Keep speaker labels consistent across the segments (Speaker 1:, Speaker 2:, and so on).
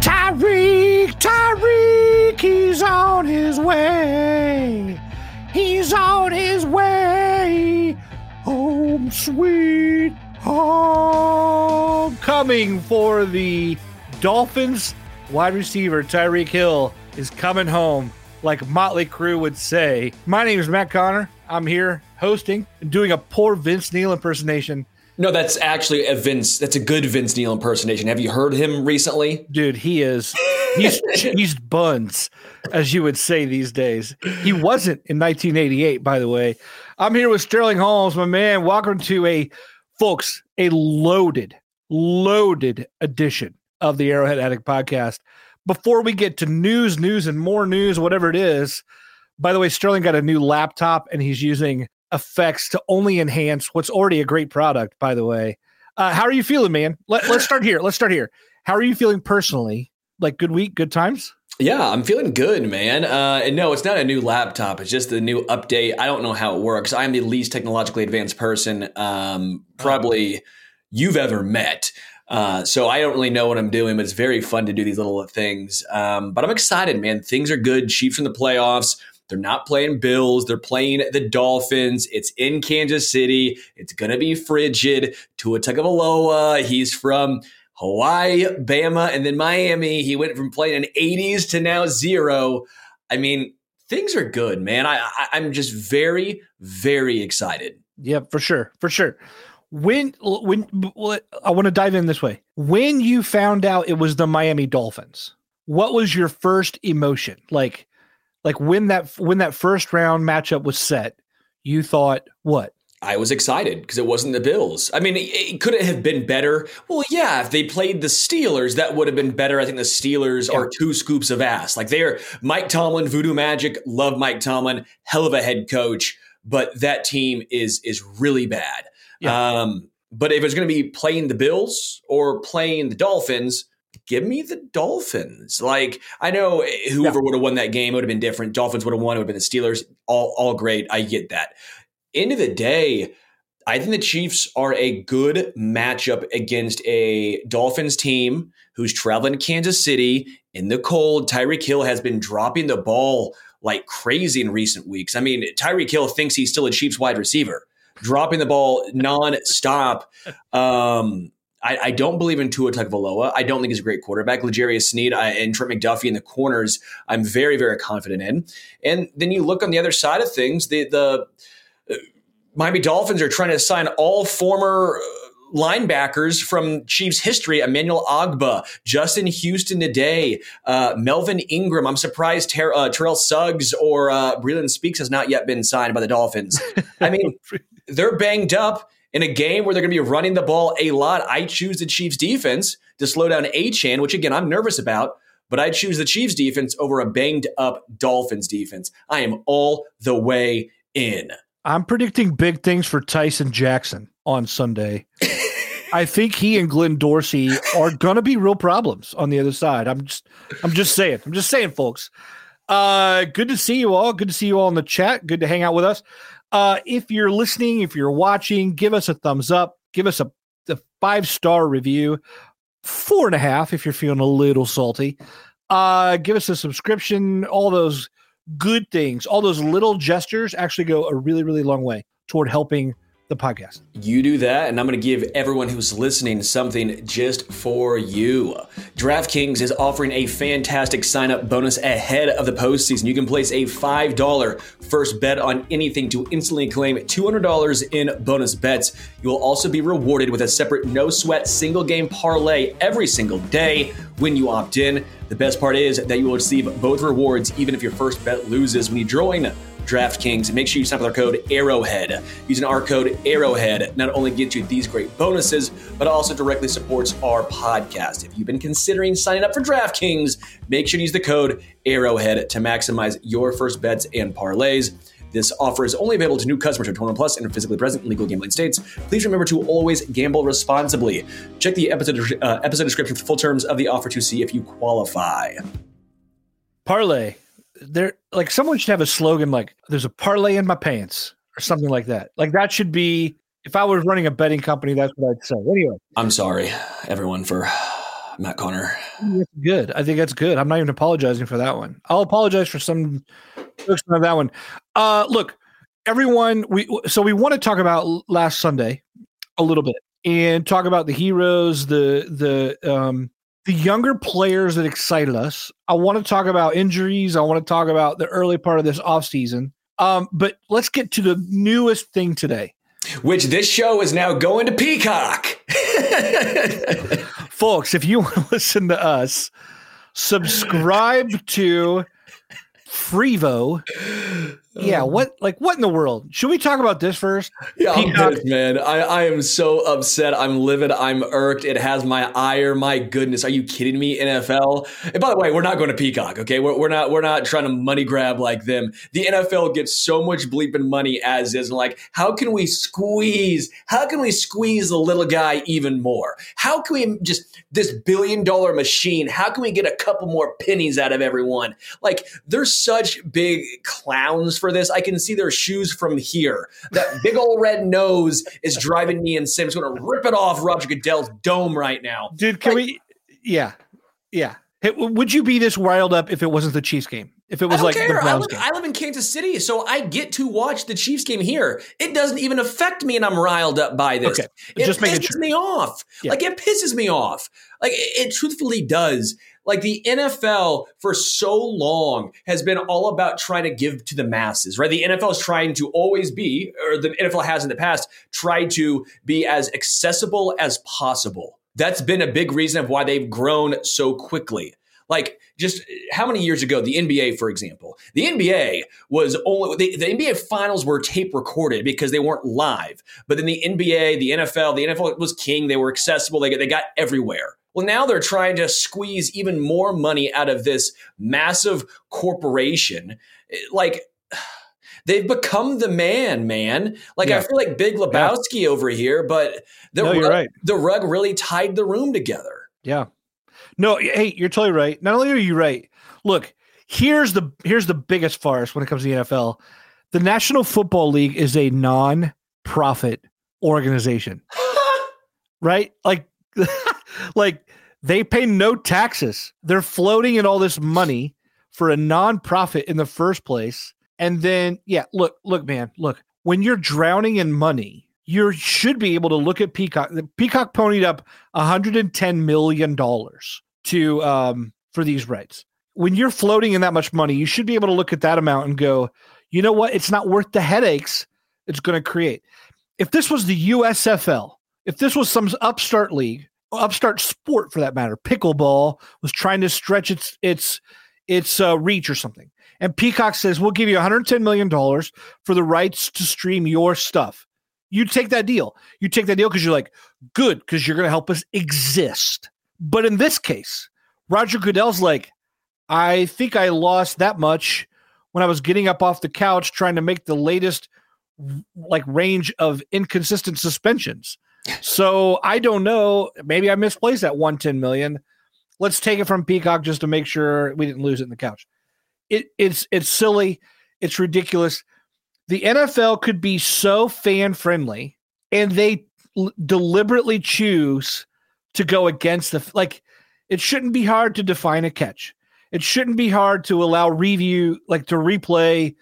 Speaker 1: Tyreek, Tyreek, he's on his way. He's on his way. Home sweet home. Coming for the Dolphins wide receiver Tyreek Hill is coming home, like Motley Crue would say. My name is Matt Conner. I'm here hosting and doing a poor Vince Neil impersonation.
Speaker 2: No, that's actually a Vince. That's a good Vince Neil impersonation. Have you heard him recently?
Speaker 1: Dude, he is he's buns, as you would say these days. He wasn't in 1988, by the way. I'm here with Sterling Holmes, my man. Welcome to a folks, a loaded, loaded edition of the Arrowhead Addict podcast. Before we get to news, news, and more news, whatever it is, by the way, Sterling got a new laptop and he's using effects to only enhance what's already a great product, by the way. Uh, how are you feeling, man? Let, let's start here. Let's start here. How are you feeling personally? Like good week, good times?
Speaker 2: Yeah, I'm feeling good, man. Uh, and no, it's not a new laptop. It's just a new update. I don't know how it works. I'm the least technologically advanced person um, probably you've ever met. Uh, so I don't really know what I'm doing, but it's very fun to do these little things. Um, but I'm excited, man. Things are good. Chiefs in the playoffs. They're not playing Bills. They're playing the Dolphins. It's in Kansas City. It's going to be frigid. Tua Tagovailoa. He's from Hawaii, Bama, and then Miami. He went from playing in 80s to now zero. I mean, things are good, man. I, I I'm just very, very excited.
Speaker 1: Yeah, for sure, for sure. When when I want to dive in this way. When you found out it was the Miami Dolphins, what was your first emotion? Like like when that when that first round matchup was set, you thought what?
Speaker 2: I was excited because it wasn't the Bills. I mean, it, it, could it have been better? Well, yeah, if they played the Steelers, that would have been better. I think the Steelers yeah. are two scoops of ass. Like they're Mike Tomlin, Voodoo Magic, love Mike Tomlin, hell of a head coach, but that team is is really bad. Yeah. Um, but if it's going to be playing the Bills or playing the Dolphins, give me the Dolphins. Like I know whoever yeah. would have won that game would have been different. Dolphins would have won. It would have been the Steelers. All all great. I get that. End of the day, I think the Chiefs are a good matchup against a Dolphins team who's traveling to Kansas City in the cold. Tyreek Hill has been dropping the ball like crazy in recent weeks. I mean, Tyreek Hill thinks he's still a Chiefs wide receiver, dropping the ball nonstop. Um, I, I, don't believe in Tua Tagovailoa. I don't think he's a great quarterback. L'Jarius Sneed I, and Trent McDuffie in the corners, I'm very, very confident in. And then you look on the other side of things, the the uh, Miami Dolphins are trying to sign all former uh, linebackers from Chiefs history: Emmanuel Ogbah, Justin Houston today, uh, Melvin Ingram. I'm surprised Ter- uh, Terrell Suggs or uh, Breeland Speaks has not yet been signed by the Dolphins. I mean, they're banged up in a game where they're going to be running the ball a lot, I choose the Chiefs defense to slow down Achane, which again, I'm nervous about, but I choose the Chiefs defense over a banged up Dolphins defense. I am all the way in.
Speaker 1: I'm predicting big things for Tyson Jackson on Sunday. I think he and Glenn Dorsey are going to be real problems on the other side. I'm just I'm just saying. I'm just saying folks. Uh good to see you all. Good to see you all in the chat. Good to hang out with us. Uh, if you're listening, if you're watching, give us a thumbs up, give us a, a five star review, four and a half if you're feeling a little salty. Uh, give us a subscription, all those good things, all those little gestures actually go a really, really long way toward helping the podcast.
Speaker 2: You do that, and I'm going to give everyone who's listening something just for you. DraftKings is offering a fantastic sign up bonus ahead of the postseason. You can place a $5 first bet on anything to instantly claim $200 in bonus bets. You will also be rewarded with a separate no sweat single game parlay every single day when you opt in. The best part is that you will receive both rewards even if your first bet loses when you join DraftKings. Make sure you sign up with our code Arrowhead. Using our code Arrowhead not only gets you these great bonuses, but also directly supports our podcast. If you've been considering signing up for DraftKings, make sure to use the code Arrowhead to maximize your first bets and parlays. This offer is only available to new customers who are 21 plus and physically present in legal gambling states. Please remember to always gamble responsibly. Check the episode, uh, episode description for full terms of the offer to see if you qualify.
Speaker 1: Parlay there like someone should have a slogan like there's a parlay in my pants or something like that. Like that should be If I was running a betting company, that's what I'd say. Anyway,
Speaker 2: I'm sorry, everyone, for Matt Conner.
Speaker 1: That's good. I think that's good. I'm not even apologizing for that one. I'll apologize for some of that one. Uh, look, everyone. We so we want to talk about last Sunday a little bit and talk about the heroes, the the um, the younger players that excited us. I want to talk about injuries. I want to talk about the early part of this offseason. Um, but let's get to the newest thing today.
Speaker 2: Which this show is now going to Peacock.
Speaker 1: Folks, if you want to listen to us, subscribe to Frevo yeah, um, what like what in the world? Should we talk about this first?
Speaker 2: Yeah, I'm pissed, man. I, I am so upset. I'm livid. I'm irked. It has my ire. My goodness, are you kidding me? NFL. And by the way, we're not going to Peacock. Okay, we're, we're not we're not trying to money grab like them. The NFL gets so much bleeping money as is. And like, how can we squeeze? How can we squeeze the little guy even more? How can we just this billion dollar machine? How can we get a couple more pennies out of everyone? Like, they're such big clowns for this. I can see their shoes from here. That big old red nose is driving me insane. Just going to rip it off Roger Goodell's dome right now.
Speaker 1: Dude, can like, we? Yeah. Yeah. Hey, would you be this riled up if it wasn't the Chiefs game? If it was like care. the Browns
Speaker 2: I live,
Speaker 1: game?
Speaker 2: I live in Kansas City, so I get to watch the Chiefs game here. It doesn't even affect me, and I'm riled up by this. Okay. It just pisses sure. me off. Yeah. Like it pisses me off. Like it, it truthfully does. Like the NFL for so long has been all about trying to give to the masses, right? The NFL is trying to always be, or the NFL has in the past, tried to be as accessible as possible. That's been a big reason of why they've grown so quickly. Like just how many years ago, the NBA, for example, the NBA was only the, the, NBA finals were tape recorded because they weren't live. But then the NBA, the NFL, the NFL was king. They were accessible. They, they got everywhere. Well, now they're trying to squeeze even more money out of this massive corporation. Eh, like, they've become the man, man. Like yeah. I feel like Big Lebowski yeah. over here, but the no, rug, right. the rug really tied the room together.
Speaker 1: Yeah. No, hey, you're totally right. Not only are you right. Look, here's the here's the biggest farce when it comes to the NFL. The National Football League is a non-profit organization. right? Like like they pay no taxes. They're floating in all this money for a nonprofit in the first place. And then, yeah, look, look, man, look, when you're drowning in money, you should be able to look at Peacock. Peacock ponied up 110 million dollars to um for these rights. When you're floating in that much money, you should be able to look at that amount and go, you know what? It's not worth the headaches it's going to create. If this was the USFL, if this was some upstart league upstart sport for that matter, pickleball was trying to stretch its its its uh, reach or something. And Peacock says, "We'll give you 110 million dollars for the rights to stream your stuff." You take that deal. You take that deal because you're like, good, because you're going to help us exist. But in this case, Roger Goodell's like, I think I lost that much when I was getting up off the couch trying to make the latest like range of inconsistent suspensions. So I don't know. Maybe I misplaced that 110 million. Let's take it from Peacock just to make sure we didn't lose it in the couch. It, it's it's silly. It's ridiculous. The NFL could be so fan friendly, and they l- deliberately choose to go against the like. It shouldn't be hard to define a catch. It shouldn't be hard to allow review, like to replay,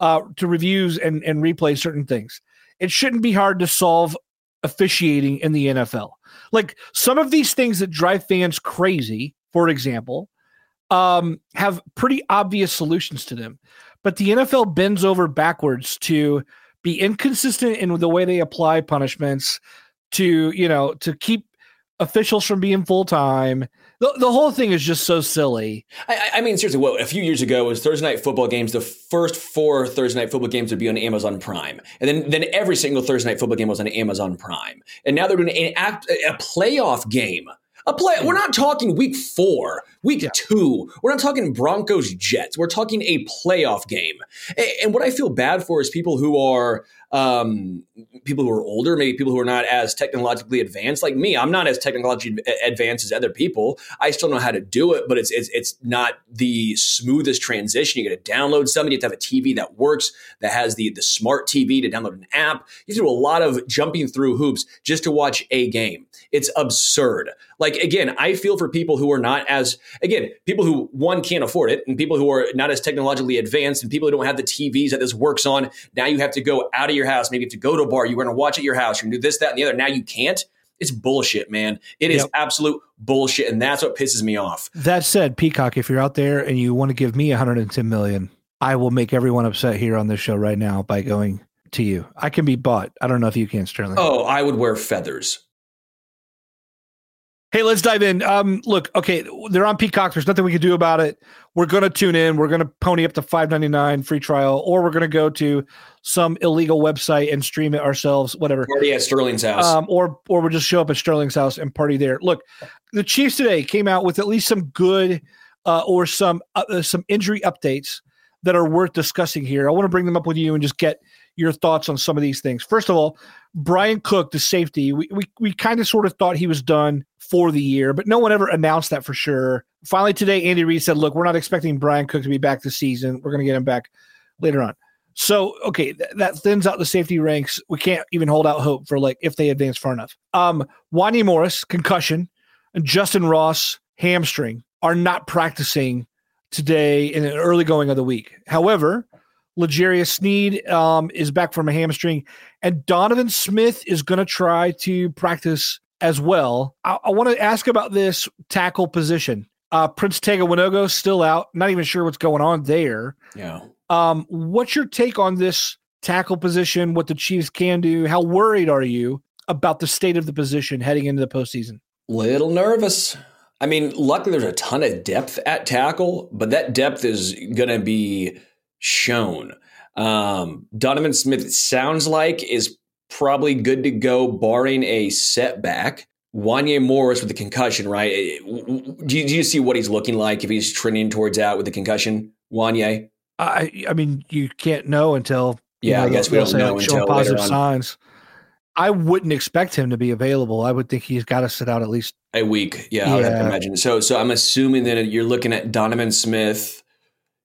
Speaker 1: uh, to reviews and and replay certain things. It shouldn't be hard to solve officiating in the NFL. Like some of these things that drive fans crazy, for example, um, have pretty obvious solutions to them. But the NFL bends over backwards to be inconsistent in the way they apply punishments, to you know, to keep officials from being full time. The, the whole thing is just so silly.
Speaker 2: I, I mean, seriously, well, a few years ago was Thursday night football games. The first four Thursday night football games would be on Amazon Prime, and then then every single Thursday night football game was on Amazon Prime. And now they're doing an act, a playoff game. A play. Hmm. We're not talking week four, week yeah. two. We're not talking Broncos Jets. We're talking a playoff game. And, and what I feel bad for is people who are um, people who are older, maybe people who are not as technologically advanced like me. I'm not as technologically advanced as other people. I still know how to do it, but it's it's, it's not the smoothest transition. You got to download something. You have to have a TV that works, that has the the smart TV to download an app. You do a lot of jumping through hoops just to watch a game. It's absurd. Like again, I feel for people who are not as again people who one can't afford it, and people who are not as technologically advanced, and people who don't have the TVs that this works on. Now you have to go out of your house, maybe you have to go to a bar. You're going to watch at your house. You're going to do this, that, and the other. Now you can't. It's bullshit, man. It is yep. absolute bullshit, and that's what pisses me off.
Speaker 1: That said, Peacock, if you're out there and you want to give me 110 million, I will make everyone upset here on this show right now by going to you. I can be bought. I don't know if you can, Sterling.
Speaker 2: Oh, I would wear feathers.
Speaker 1: Hey, let's dive in. Um, look, okay, they're on Peacock. There's nothing we can do about it. We're gonna tune in. We're gonna pony up to five ninety nine free trial, or we're gonna go to some illegal website and stream it ourselves. Whatever.
Speaker 2: Party at Sterling's house,
Speaker 1: um, or or we'll just show up at Sterling's house and party there. Look, the Chiefs today came out with at least some good uh, or some uh, some injury updates that are worth discussing here. I want to bring them up with you and just get your thoughts on some of these things. First of all, Brian Cook, the safety, we, we, we kind of sort of thought he was done for the year, but no one ever announced that for sure. Finally, today, Andy Reid said, look, we're not expecting Brian Cook to be back this season. We're going to get him back later on. So, okay, th- that thins out the safety ranks. We can't even hold out hope for like if they advance far enough. Um, Wanya Morris, concussion, and Justin Ross, hamstring, are not practicing today in an early going of the week. However, L'Jarius Sneed um, is back from a hamstring, and Donovan Smith is going to try to practice as well. I, I want to ask about this tackle position. Uh, Prince Tega Wanogho still out. Not even sure what's going on there.
Speaker 2: Yeah.
Speaker 1: Um, what's your take on this tackle position? What the Chiefs can do? How worried are you about the state of the position heading into the postseason?
Speaker 2: Little nervous. I mean, luckily there's a ton of depth at tackle, but that depth is going to be shown. Um, Donovan Smith sounds like is probably good to go, barring a setback. Wanya Morris with the concussion, right? Eh, do you, do you see what he's looking like if he's trending towards out with the concussion, Wanya?
Speaker 1: I I mean, you can't know until
Speaker 2: yeah.
Speaker 1: know,
Speaker 2: I guess we don't know like until
Speaker 1: positive signs. I wouldn't expect him to be available. I would think he's got to sit out at least
Speaker 2: a week. Yeah, yeah. I would have to imagine. So, so I'm assuming that you're looking at Donovan Smith.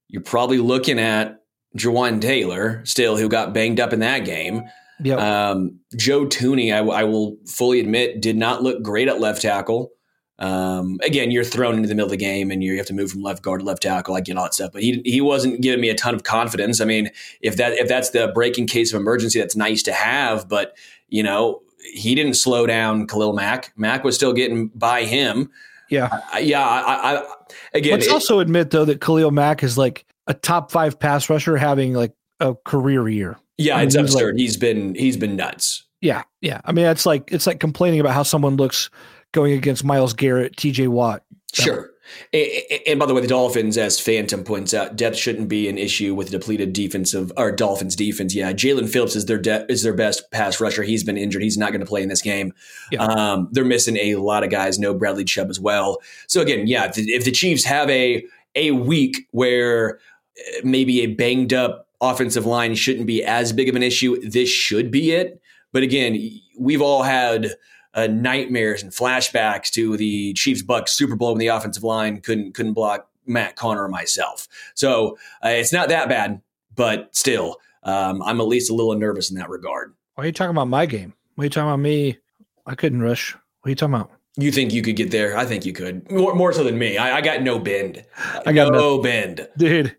Speaker 2: You're probably looking at Jawaan Taylor still, who got banged up in that game.
Speaker 1: Yep.
Speaker 2: Um, Joe Thuney, I, I, will fully admit, did not look great at left tackle. Um, again, you're thrown into the middle of the game and you have to move from left guard to left tackle. I get all that stuff, but he he wasn't giving me a ton of confidence. I mean, if that if that's the breaking case of emergency, that's nice to have, but you know, he didn't slow down Khalil Mack. Mack was still getting by him.
Speaker 1: Yeah,
Speaker 2: I, yeah. I, I, again,
Speaker 1: let's it, also admit though that Khalil Mack is like a top five pass rusher having like a career year.
Speaker 2: Yeah, I mean, it's absurd. Like, he's been he's been nuts.
Speaker 1: Yeah, yeah. I mean, it's like it's like complaining about how someone looks going against Myles Garrett, T.J. Watt.
Speaker 2: Sure. And, by the way, the Dolphins, as Phantom points out, depth shouldn't be an issue with the depleted defensive or Dolphins defense. Yeah, Jaelan Phillips is their de- is their best pass rusher. He's been injured. He's not going to play in this game. Yeah. Um, they're missing a lot of guys. No Bradley Chubb as well. So again, yeah, if the, if the Chiefs have a a week where uh, maybe a banged up offensive line shouldn't be as big of an issue. This should be it. But again, we've all had uh, nightmares and flashbacks to the Chiefs Bucks Super Bowl when the offensive line couldn't couldn't block Matt Conner or myself. So uh, it's not that bad, but still, um, I'm at least a little nervous in that regard.
Speaker 1: Why are you talking about my game? Why are you talking about me? I couldn't rush. What are you talking about?
Speaker 2: You think you could get there? I think you could. More, more so than me. I, I got no bend. I got no, no bend,
Speaker 1: dude.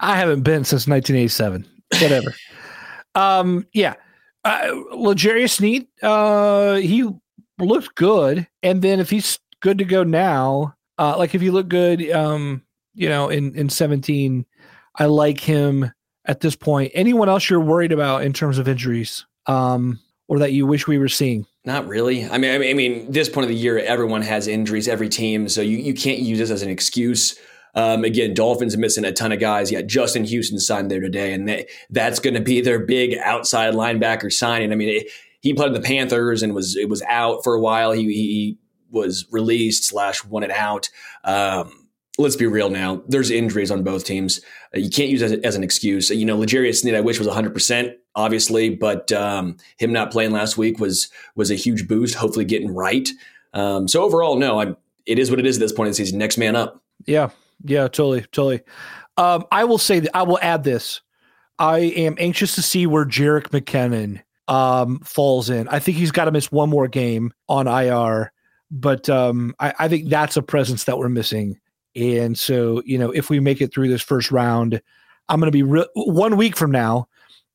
Speaker 1: I haven't been since 1987. Whatever. um, yeah. Uh, L'Jarius Sneed, uh, he looked good. And then if he's good to go now, uh, like if he looked good, um, you know, in, in 17, I like him at this point. Anyone else you're worried about in terms of injuries, um, or that you wish we were seeing?
Speaker 2: Not really. I mean, I mean, this point of the year, everyone has injuries, every team, so you, you can't use this as an excuse. Um, again, Dolphins missing a ton of guys. Yeah, Justin Houston signed there today, and they, that's going to be their big outside linebacker signing. I mean, it, he played in the Panthers and was it was out for a while. He, he was released slash wanted out. Um, let's be real now. There's injuries on both teams. Uh, you can't use it as, as, an excuse. You know, L'Jarius Sneed, I wish was 100%. obviously, but um, him not playing last week was was a huge boost. Hopefully, getting right. Um, so overall, no, I'm, it is what it is at this point in the season. Next man up.
Speaker 1: Yeah, yeah, totally, totally. Um, I will say that I will add this. I am anxious to see where Jerick McKinnon um, falls in. I think he's got to miss one more game on IR, but um, I, I think that's a presence that we're missing. And so, you know, if we make it through this first round, I'm going to be re- one week from now,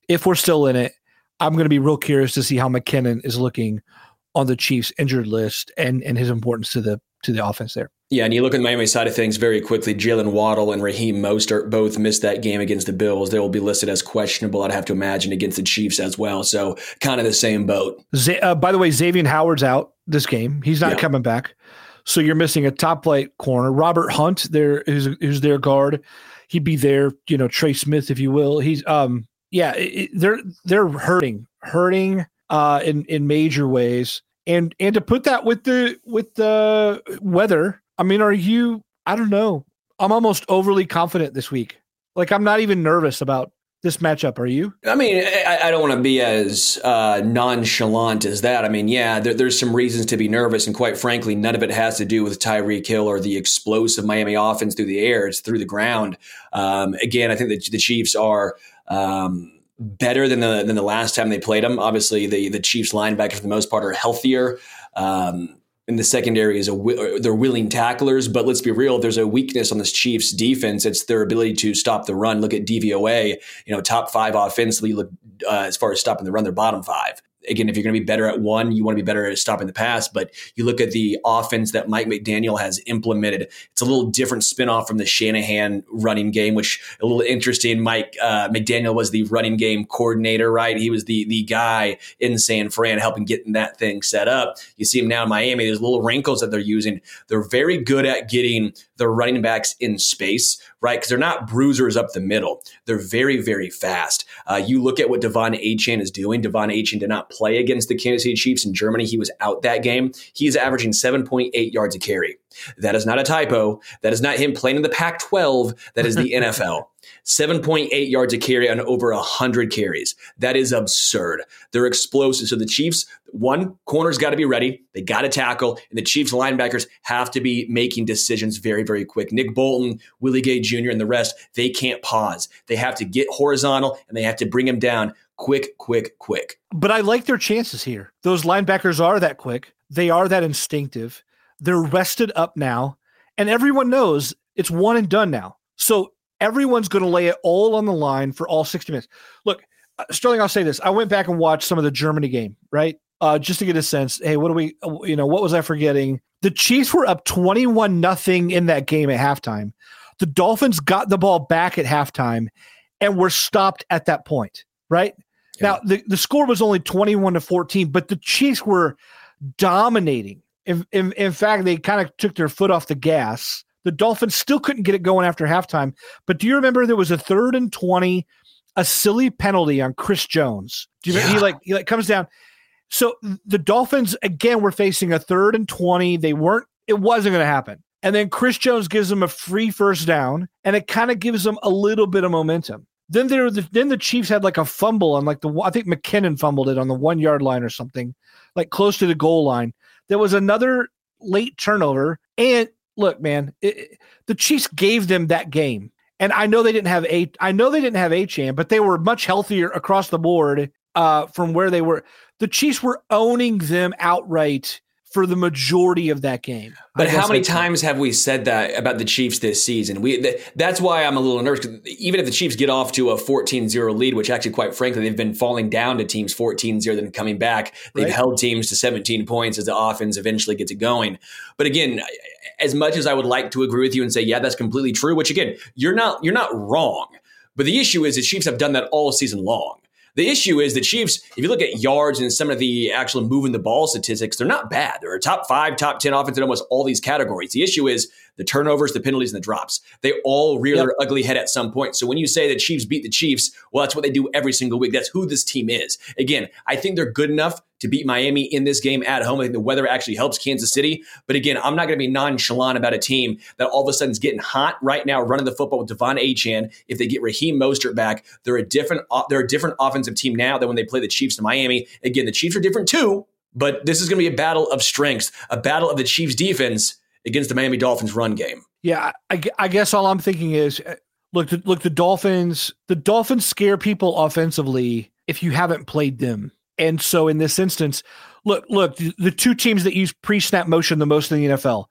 Speaker 1: if we're still in it, I'm going to be real curious to see how McKinnon is looking on the Chiefs injured list and and his importance to the to the offense there.
Speaker 2: Yeah, and you look at the Miami side of things very quickly. Jaylen Waddle and Raheem Mostert both missed that game against the Bills. They will be listed as questionable. I'd have to imagine against the Chiefs as well. So kind of the same boat.
Speaker 1: Z- uh, by the way, Xavier Howard's out this game. He's not yeah. coming back. So you're missing a top flight corner. Robert Hunt, there who's, who's their guard. He'd be there. You know, Trey Smith, if you will. He's um yeah. It, they're they're hurting, hurting uh in in major ways. And and to put that with the with the weather I mean, are you? I don't know. I'm almost overly confident this week. Like I'm not even nervous about this matchup. Are you?
Speaker 2: I mean, I, I don't want to be as uh, nonchalant as that. I mean, yeah, there, there's some reasons to be nervous, and quite frankly, none of it has to do with Tyreek Hill or the explosive Miami offense through the air. It's through the ground. Um, again, I think that the Chiefs are. Um, better than the than the last time they played them. Obviously, the the Chiefs linebackers for the most part are healthier. Um, in the secondary is a they're willing tacklers, but let's be real. There's a weakness on this Chiefs defense. It's their ability to stop the run. Look at DVOA. You know, top five offensively. Look uh, as far as stopping the run, they're bottom five again, if you're going to be better at one, you want to be better at stopping the pass. But you look at the offense that Mike McDaniel has implemented. It's a little different spinoff from the Shanahan running game, which a little interesting. Mike uh, McDaniel was the running game coordinator, right? He was the the guy in San Fran helping getting that thing set up. You see him now in Miami. There's little wrinkles that they're using. They're very good at getting the running backs in space, right? Because they're not bruisers up the middle. They're very, very fast. Uh, you look at what De'Von Achane is doing. De'Von Achane did not play against the Kansas City Chiefs in Germany. He was out that game. He's averaging 7.8 yards a carry. That is not a typo. That is not him playing in the Pac 12. That is the NFL. 7.8 yards a carry on over 100 carries. That is absurd. They're explosive. So the Chiefs, one, corner's got to be ready. They got to tackle. And the Chiefs linebackers have to be making decisions very, very quick. Nick Bolton, Willie Gay Jr., and the rest, they can't pause. They have to get horizontal and they have to bring him down quick, quick, quick.
Speaker 1: But I like their chances here. Those linebackers are that quick. They are that instinctive. They're rested up now, and everyone knows it's one and done now. So everyone's going to lay it all on the line for all 60 minutes. Look, uh, Sterling, I'll say this. I went back and watched some of the Germany game, right? Uh, just to get a sense. Hey, what do we, uh, you know, what was I forgetting? The Chiefs were up 21 nothing in that game at halftime. The Dolphins got the ball back at halftime and were stopped at that point, right? Yeah. Now, the, the score was only 21 to 14, but the Chiefs were dominating in, in, in fact, they kind of took their foot off the gas. The Dolphins still couldn't get it going after halftime. But do you remember there was a third and 20, a silly penalty on Chris Jones? Do you yeah. remember? He like, he like comes down. So the Dolphins, again, were facing a third and 20. They weren't, it wasn't going to happen. And then Chris Jones gives them a free first down, and it kind of gives them a little bit of momentum. Then there, the, then the Chiefs had like a fumble on like the I think McKinnon fumbled it on the one yard line or something, like close to the goal line. There was another late turnover. And look, man, it, the Chiefs gave them that game. And I know they didn't have a I know they didn't have Achane, but they were much healthier across the board uh, from where they were. The Chiefs were owning them outright for the majority of that game.
Speaker 2: But how many times have we said that about the Chiefs this season? We th- that's why I'm a little nervous. Even if the Chiefs get off to a 14-0 lead, which actually, quite frankly, they've been falling down to teams 14-0, then coming back. They've right. held teams to 17 points as the offense eventually gets it going. But again, as much as I would like to agree with you and say, yeah, that's completely true. Which again, you're not you're not wrong. But the issue is the Chiefs have done that all season long. The issue is the Chiefs, if you look at yards and some of the actual moving the ball statistics, they're not bad. They're a top five, top 10 offense in almost all these categories. The issue is the turnovers, the penalties, and the drops. They all rear yep. their ugly head at some point. So when you say the Chiefs beat the Chiefs, well, that's what they do every single week. That's who this team is. Again, I think they're good enough to beat Miami in this game at home. I think the weather actually helps Kansas City. But again, I'm not going to be nonchalant about a team that all of a sudden is getting hot right now, running the football with De'Von Achane. If they get Raheem Mostert back, they're a different they're a different offensive team now than when they play the Chiefs in Miami. Again, the Chiefs are different too, but this is going to be a battle of strengths, a battle of the Chiefs defense against the Miami Dolphins run game.
Speaker 1: Yeah, I, I guess all I'm thinking is uh, look, look, the Dolphins, the Dolphins scare people offensively if you haven't played them. And so in this instance, look, look, the two teams that use pre-snap motion the most in the NFL,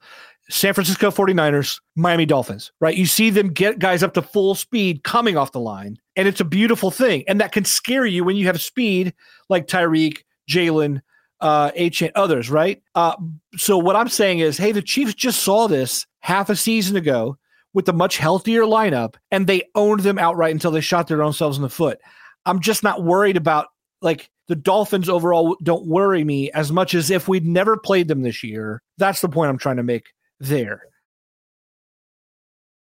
Speaker 1: San Francisco 49ers, Miami Dolphins, right? You see them get guys up to full speed coming off the line, and it's a beautiful thing. And that can scare you when you have speed like Tyreek, Jalen, uh, H and others, right? Uh, so what I'm saying is, hey, the Chiefs just saw this half a season ago with a much healthier lineup, and they owned them outright until they shot their own selves in the foot. I'm just not worried about like the Dolphins overall. Don't worry me as much as if we'd never played them this year. That's the point I'm trying to make there.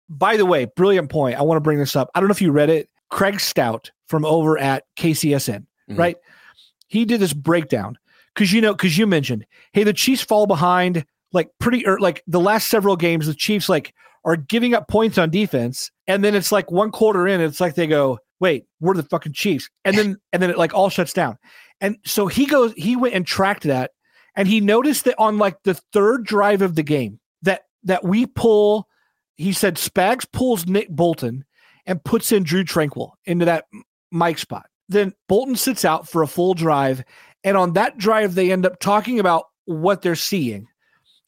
Speaker 1: By the way, brilliant point. I want to bring this up. I don't know if you read it. Craig Stout from over at KCSN, mm-hmm. right? He did this breakdown because you know because you mentioned hey the chiefs fall behind like pretty or like the last several games the chiefs like are giving up points on defense and then it's like one quarter in it's like they go wait we're the fucking chiefs. And then and then it like all shuts down. And so he goes he went and tracked that and he noticed that on like the third drive of the game that that we pull he said spags pulls nick bolton and puts in Drue Tranquill into that mike spot. Then bolton sits out for a full drive and on that drive, they end up talking about what they're seeing.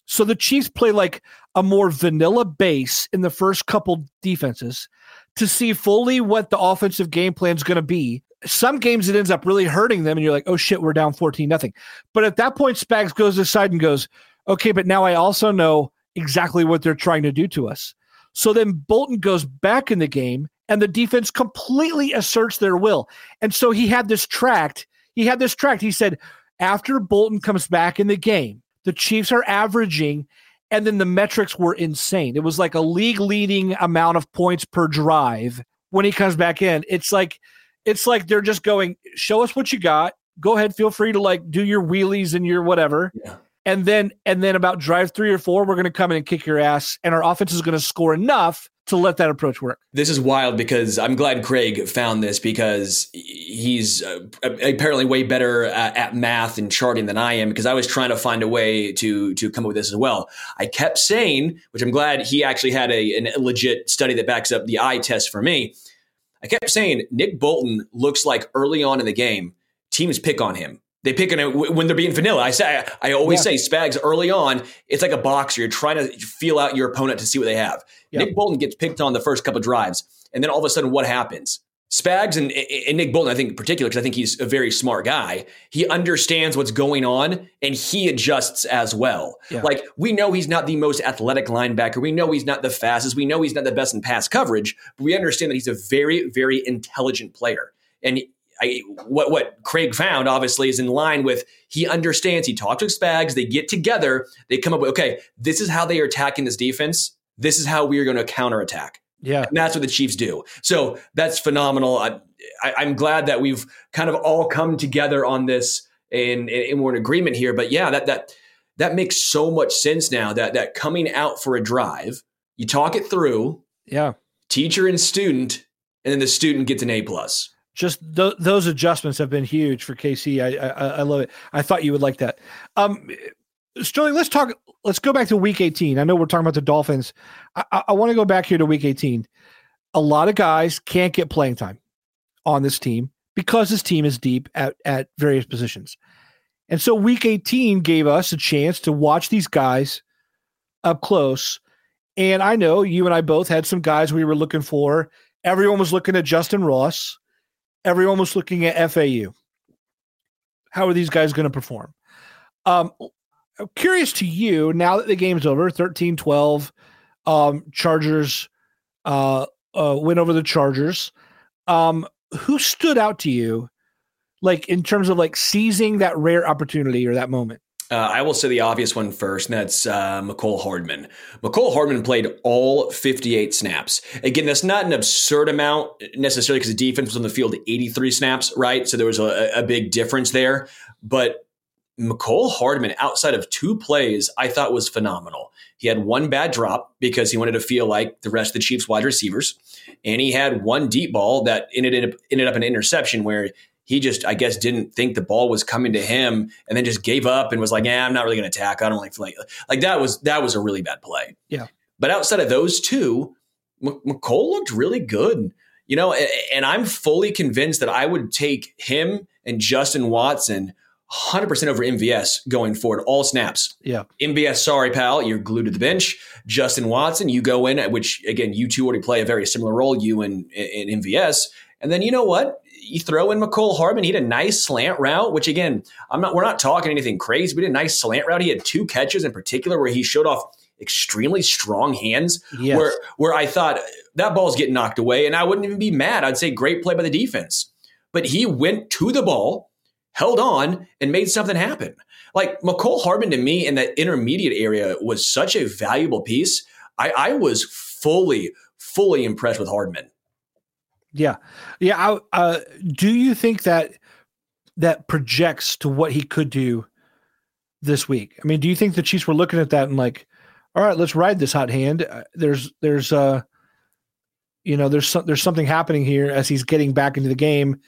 Speaker 1: So the Chiefs play like a more vanilla base in the first couple defenses to see fully what the offensive game plan is going to be. Some games it ends up really hurting them, and you're like, oh shit, we're down 14 nothing. But at that point, Spags goes aside and goes, okay, but now I also know exactly what they're trying to do to us. So then Bolton goes back in the game, and the defense completely asserts their will. And so he had this tracked he had this tracked. He said, after Bolton comes back in the game, the Chiefs are averaging, and then the metrics were insane. It was like a league leading amount of points per drive when he comes back in. It's like, it's like they're just going, show us what you got. Go ahead, feel free to like do your wheelies and your whatever. Yeah. And then, and then about drive three or four, we're going to come in and kick your ass, and our offense is going to score enough to let that approach work.
Speaker 2: This is wild because I'm glad Craig found this because he's uh, apparently way better at, at, math and charting than I am because I was trying to find a way to to come up with this as well. I kept saying, which I'm glad he actually had a, a legit study that backs up the eye test for me. I kept saying Nick Bolton looks like early on in the game teams pick on him they pick it when they're being vanilla. I say I always yeah. say Spags early on. It's like a boxer. You're trying to feel out your opponent to see what they have. Yeah. Nick Bolton gets picked on the first couple drives, and then all of a sudden, what happens? Spags and, and Nick Bolton, I think in particular, because I think he's a very smart guy. He understands what's going on and he adjusts as well. Yeah. Like we know he's not the most athletic linebacker. We know he's not the fastest. We know he's not the best in pass coverage. But we understand that he's a very, very intelligent player. And I, what what Craig found obviously is in line with he understands. He talks with Spags. They get together. They come up with okay, this is how they are attacking this defense. This is how we are going to counterattack.
Speaker 1: Yeah,
Speaker 2: and that's what the Chiefs do. So that's phenomenal. I, I, am glad that we've kind of all come together on this and, and we're in agreement here. But yeah, that that that makes so much sense now. That that coming out for a drive, you talk it through.
Speaker 1: Yeah,
Speaker 2: teacher and student, and then the student gets an A plus
Speaker 1: just th- those adjustments have been huge for KC. I, I, I love it. I thought you would like that. Um, Sterling, let's talk. Let's go back to Week 18. I know we're talking about the Dolphins. I, I, I want to go back here to Week 18. A lot of guys can't get playing time on this team because this team is deep at at various positions, and so Week 18 gave us a chance to watch these guys up close. And I know you and I both had some guys we were looking for. Everyone was looking at Justin Ross everyone was looking at FAU. How are these guys going to perform? Um, I'm curious to you now that the game's over 13 12, um, Chargers uh, uh, win over the Chargers. Um, who stood out to you, like in terms of like seizing that rare opportunity or that moment?
Speaker 2: Uh, I will say the obvious one first, and that's uh, Mecole Hardman. Mecole Hardman played all 58 snaps. Again, that's not an absurd amount necessarily because the defense was on the field 83 snaps, right? So there was a, a big difference there. But Mecole Hardman, outside of two plays, I thought was phenomenal. He had one bad drop because he wanted to feel like the rest of the Chiefs wide receivers. And he had one deep ball that ended up, ended up an interception where he just, I guess, didn't think the ball was coming to him and then just gave up and was like, yeah, I'm not really going to attack. I don't like, like, like that was, that was a really bad play.
Speaker 1: Yeah.
Speaker 2: But outside of those two, M- Mecole looked really good. You know, and, and I'm fully convinced that I would take him and Justin Watson 100% over MVS going forward, all snaps.
Speaker 1: Yeah.
Speaker 2: MVS, sorry, pal, you're glued to the bench. Justin Watson, you go in, which again, you two already play a very similar role, you and, and MVS. And then you know what? You throw in Mecole Hardman. He had a nice slant route, which again, I'm not. We're not talking anything crazy. We did a nice slant route. He had two catches in particular where he showed off extremely strong hands.
Speaker 1: Yes.
Speaker 2: Where where I thought that ball's getting knocked away, and I wouldn't even be mad. I'd say great play by the defense. But he went to the ball, held on, and made something happen. Like Mecole Hardman to me in that intermediate area was such a valuable piece. I, I was fully, fully impressed with Hardman.
Speaker 1: Yeah, yeah. I, uh, do you think that that projects to what he could do this week? I mean, do you think the Chiefs were looking at that and like, all right, let's ride this hot hand. Uh, there's, there's, uh, you know, there's some, there's something happening here as he's getting back into the game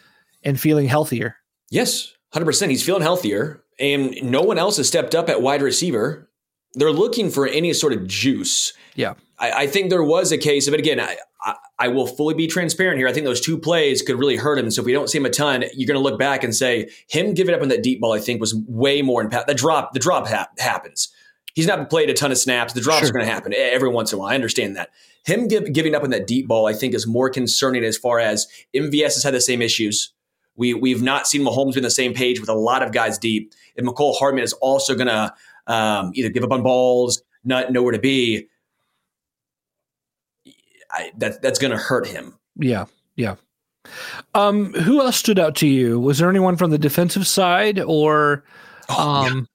Speaker 1: and feeling healthier.
Speaker 2: Yes, hundred percent. He's feeling healthier, and no one else has stepped up at wide receiver. They're looking for any sort of juice.
Speaker 1: Yeah,
Speaker 2: I, I think there was a case of it. Again, I, I, I will fully be transparent here. I think those two plays could really hurt him. So if we don't see him a ton, you're going to look back and say him giving up on that deep ball. I think was way more impact. The drop, the drop ha- happens. He's not played a ton of snaps. The drops sure. are going to happen every once in a while. I understand that. Him give, giving up on that deep ball, I think, is more concerning as far as MVS has had the same issues. We we've not seen Mahomes be on the same page with a lot of guys deep. And Mecole Hardman is also going to um, either give up on balls, not know where to be. I, that that's going to hurt him.
Speaker 1: Yeah, yeah. Um, who else stood out to you? Was there anyone from the defensive side, or oh, um,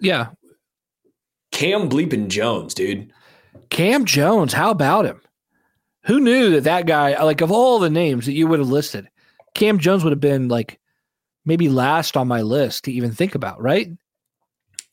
Speaker 1: yeah. yeah,
Speaker 2: Cam Bleeping Jones, dude.
Speaker 1: Cam Jones, how about him? Who knew that that guy, like of all the names that you would have listed, Cam Jones would have been like maybe last on my list to even think about, right?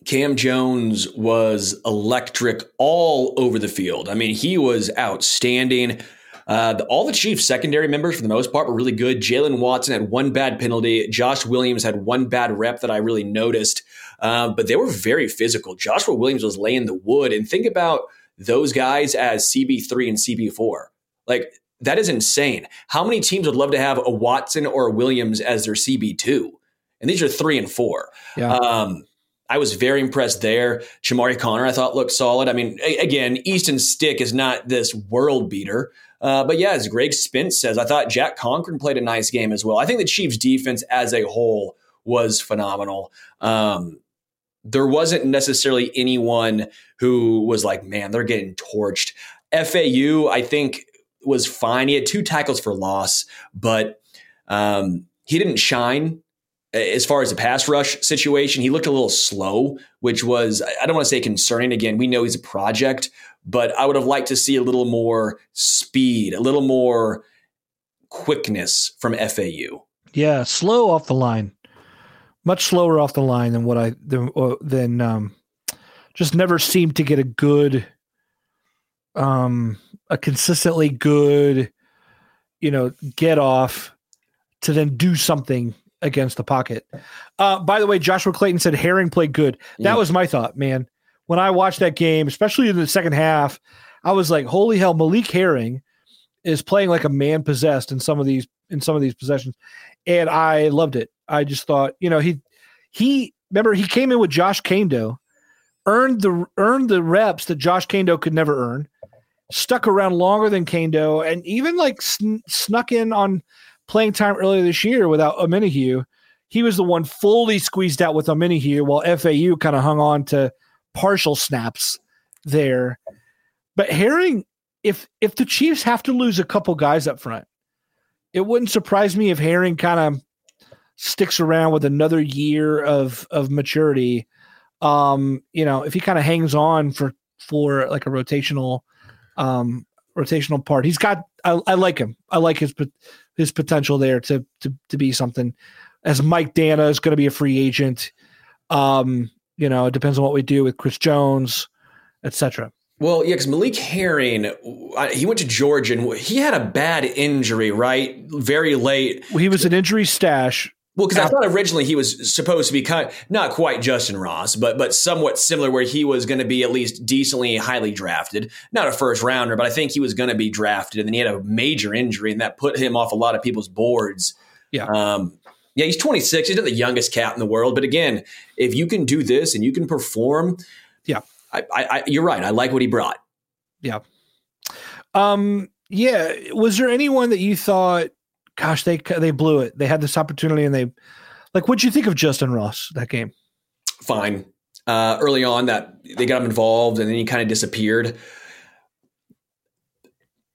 Speaker 2: Cam Jones was electric all over the field. I mean, he was outstanding. Uh, the, all the Chiefs secondary members, for the most part, were really good. Jaylen Watson had one bad penalty. Josh Williams had one bad rep that I really noticed, uh, but they were very physical. Joshua Williams was laying the wood. And think about those guys as CB3 and CB4. Like, that is insane. How many teams would love to have a Watson or a Williams as their CB2? And these are three and four.
Speaker 1: Yeah.
Speaker 2: Um, I was very impressed there. Chamarri Conner, I thought looked solid. I mean, again, Easton Stick is not this world beater. Uh, but yeah, as Greg Spence says, I thought Jack Conklin played a nice game as well. I think the Chiefs' defense as a whole was phenomenal. Um, there wasn't necessarily anyone who was like, man, they're getting torched. FAU, I think, was fine. He had two tackles for loss, but um, he didn't shine as far as the pass rush situation. He looked a little slow, which was, I don't want to say concerning. Again, we know he's a project, but I would have liked to see a little more speed, a little more quickness from FAU.
Speaker 1: Yeah, slow off the line, much slower off the line than what I than, uh, than um, just never seemed to get a good um a consistently good, you know, get off to then do something against the pocket. Uh, by the way, Joshua Clayton said Herring played good. That yeah. was my thought, man. When I watched that game, especially in the second half, I was like, "Holy hell!" Malik Herring is playing like a man possessed in some of these in some of these possessions, and I loved it. I just thought, you know, he he remember he came in with Josh Kaindoh, earned the earned the reps that Josh Kaindoh could never earn, stuck around longer than Kaindoh, and even like sn- snuck in on playing time earlier this year without Omenihu. He was the one fully squeezed out with Omenihu, while FAU kind of hung on to partial snaps there. But Herring, if if the Chiefs have to lose a couple guys up front, it wouldn't surprise me if Herring kind of sticks around with another year of of maturity. Um, you know, if he kind of hangs on for for like a rotational um, rotational part. He's got. I, I, like him. I like his his potential there to to to be something. As Mike Danna is going to be a free agent, Um, you know, it depends on what we do with Chris Jones, etc.
Speaker 2: Well, yeah, because Malik Herring, he went to Georgia and he had a bad injury, right? Very late.
Speaker 1: He was an injury stash.
Speaker 2: Well, because I thought originally he was supposed to be kind of, not quite Justin Ross, but but somewhat similar, where he was going to be at least decently highly drafted, not a first rounder, but I think he was going to be drafted, and then he had a major injury, and that put him off a lot of people's boards.
Speaker 1: Yeah.
Speaker 2: Um, yeah, he's 26. He's not the youngest cat in the world, but again, if you can do this and you can perform,
Speaker 1: yeah,
Speaker 2: I, I, you're right. I like what he brought.
Speaker 1: Yeah. Um. Yeah. Was there anyone that you thought, gosh, they they blew it. They had this opportunity, and they like. What'd you think of Justyn Ross that game?
Speaker 2: Fine. Uh, early on, that they got him involved, and then he kind of disappeared.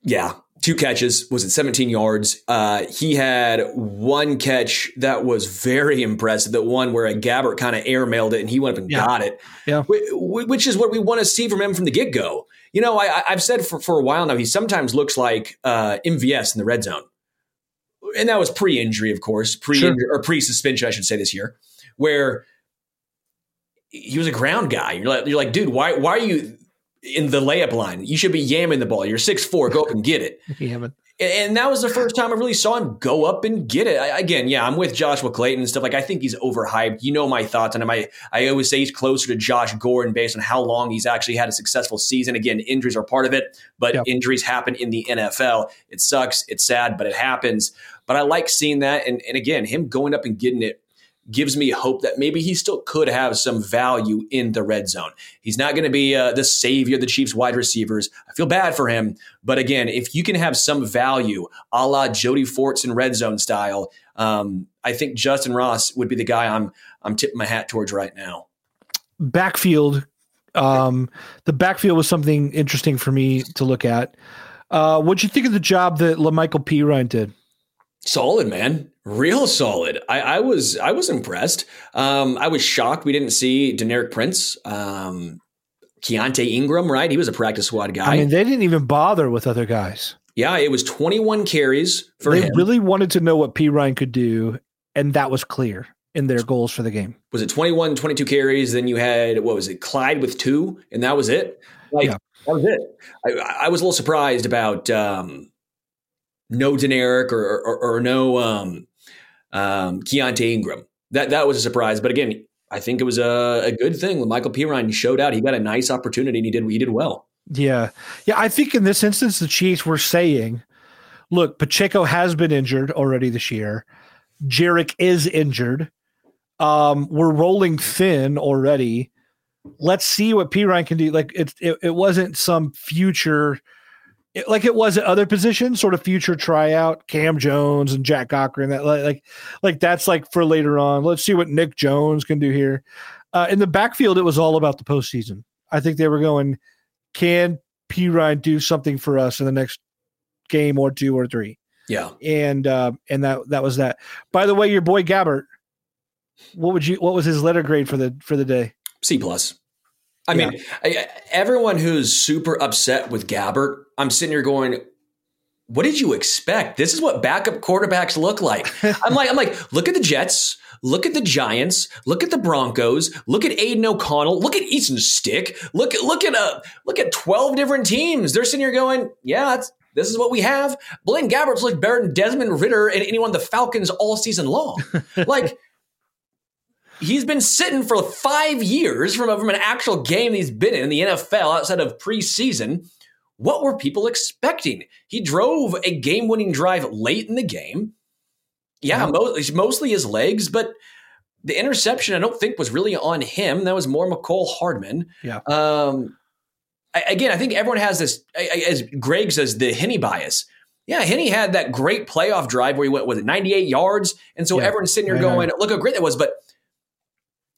Speaker 2: Yeah, two catches was at 17 yards. Uh, he had one catch that was very impressive. That one where a Gabbert kind of airmailed it and he went up and
Speaker 1: yeah.
Speaker 2: got it.
Speaker 1: Yeah,
Speaker 2: which is what we want to see from him from the get go. You know, I, have said for, for a while now he sometimes looks like uh, MVS in the red zone, and that was pre injury, of course, pre sure. or pre suspension, I should say, this year, where he was a ground guy. You're like, you're like, dude, why why are you in the layup line. You should be yamming the ball. You're six four. Go up and get it.
Speaker 1: yamming.
Speaker 2: And that was the first time I really saw him go up and get it. I, again, yeah, I'm with Joshua Clayton and stuff. Like I think he's overhyped. You know my thoughts on him. I, I always say he's closer to Josh Gordon based on how long he's actually had a successful season. Again, injuries are part of it, but yep. injuries happen in the NFL. It sucks. It's sad, but it happens. But I like seeing that. And, and again, him going up and getting it gives me hope that maybe he still could have some value in the red zone. He's not going to be uh, the savior of the Chiefs wide receivers. I feel bad for him. But again, if you can have some value a la Jody Fortson red zone style, um, I think Justyn Ross would be the guy I'm I'm tipping my hat towards right now.
Speaker 1: Backfield. Um, the backfield was something interesting for me to look at. Uh, what'd you think of the job that La'Mical Perine did?
Speaker 2: Solid, man. Real solid. I, I was I was impressed. Um, I was shocked we didn't see Deneric Prince. Um, Keaontay Ingram, right? He was a practice squad guy.
Speaker 1: I mean, they didn't even bother with other guys.
Speaker 2: Yeah, it was 21 carries for
Speaker 1: they
Speaker 2: him.
Speaker 1: really wanted to know what Perine could do, and that was clear in their goals for the game.
Speaker 2: Was it 21, 22 carries? Then you had, what was it, Clyde with two, and that was it? Like, yeah. That was it. I, I was a little surprised about um, no Deneric or, or, or no um, um, Keaontay Ingram. That that was a surprise, but again, I think it was a, a good thing. When Michael Perine showed out. He got a nice opportunity, and he did he did well.
Speaker 1: Yeah, yeah. I think in this instance, the Chiefs were saying, "Look, Pacheco has been injured already this year. Jerick is injured. Um, we're rolling thin already. Let's see what Perine can do. Like it, it, it wasn't some future." Like it was at other positions, sort of future tryout, Cam Jones and Jack Cochrane. That like, like that's like for later on. Let's see what Nick Jones can do here. Uh, in the backfield, it was all about the postseason. I think they were going, can Perine do something for us in the next game or two or three?
Speaker 2: Yeah,
Speaker 1: and uh, and that that was that. By the way, your boy Gabbert, what would you? What was his letter grade for the for the day?
Speaker 2: C plus. I yeah. mean, I, everyone who's super upset with Gabbert, I'm sitting here going, what did you expect? This is what backup quarterbacks look like. I'm like, I'm like, look at the Jets, look at the Giants, look at the Broncos, look at Aidan O'Connell, look at Easton Stick, look at look at uh look at 12 different teams. They're sitting here going, yeah, this is what we have. Blaine Gabbert's looked better than Desmond Ridder and anyone the Falcons all season long. like he's been sitting for five years from, from an actual game he's been in in the NFL outside of preseason. What were people expecting? He drove a game winning drive late in the game. Yeah, mostly his legs, but the interception I don't think was really on him. That was more Mecole Hardman.
Speaker 1: Yeah.
Speaker 2: Um, I, again, I think everyone has this, as Greg says, the Henne bias. Yeah, Henne had that great playoff drive where he went with 98 yards, and so yeah. everyone's sitting here going, "Look how great that was!" But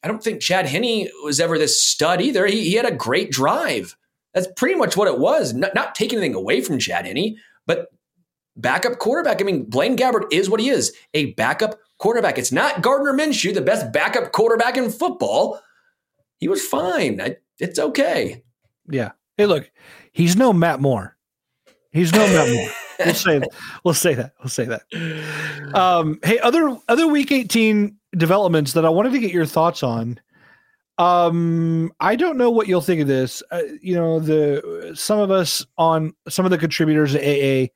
Speaker 2: I don't think Chad Henne was ever this stud either. He, he had a great drive. That's pretty much what it was. Not, not taking anything away from Chad Henne, but backup quarterback. I mean, Blaine Gabbert is what he is a backup quarterback. It's not Gardner Minshew, the best backup quarterback in football. He was fine. I, it's okay.
Speaker 1: Yeah. Hey, look, he's no Matt Moore. He's no Matt Moore. We'll say that. We'll say that. We'll say that. Um, hey, other other week 18 developments that I wanted to get your thoughts on. Um, I don't know what you'll think of this. Uh, you know, the some of us on some of the contributors at AA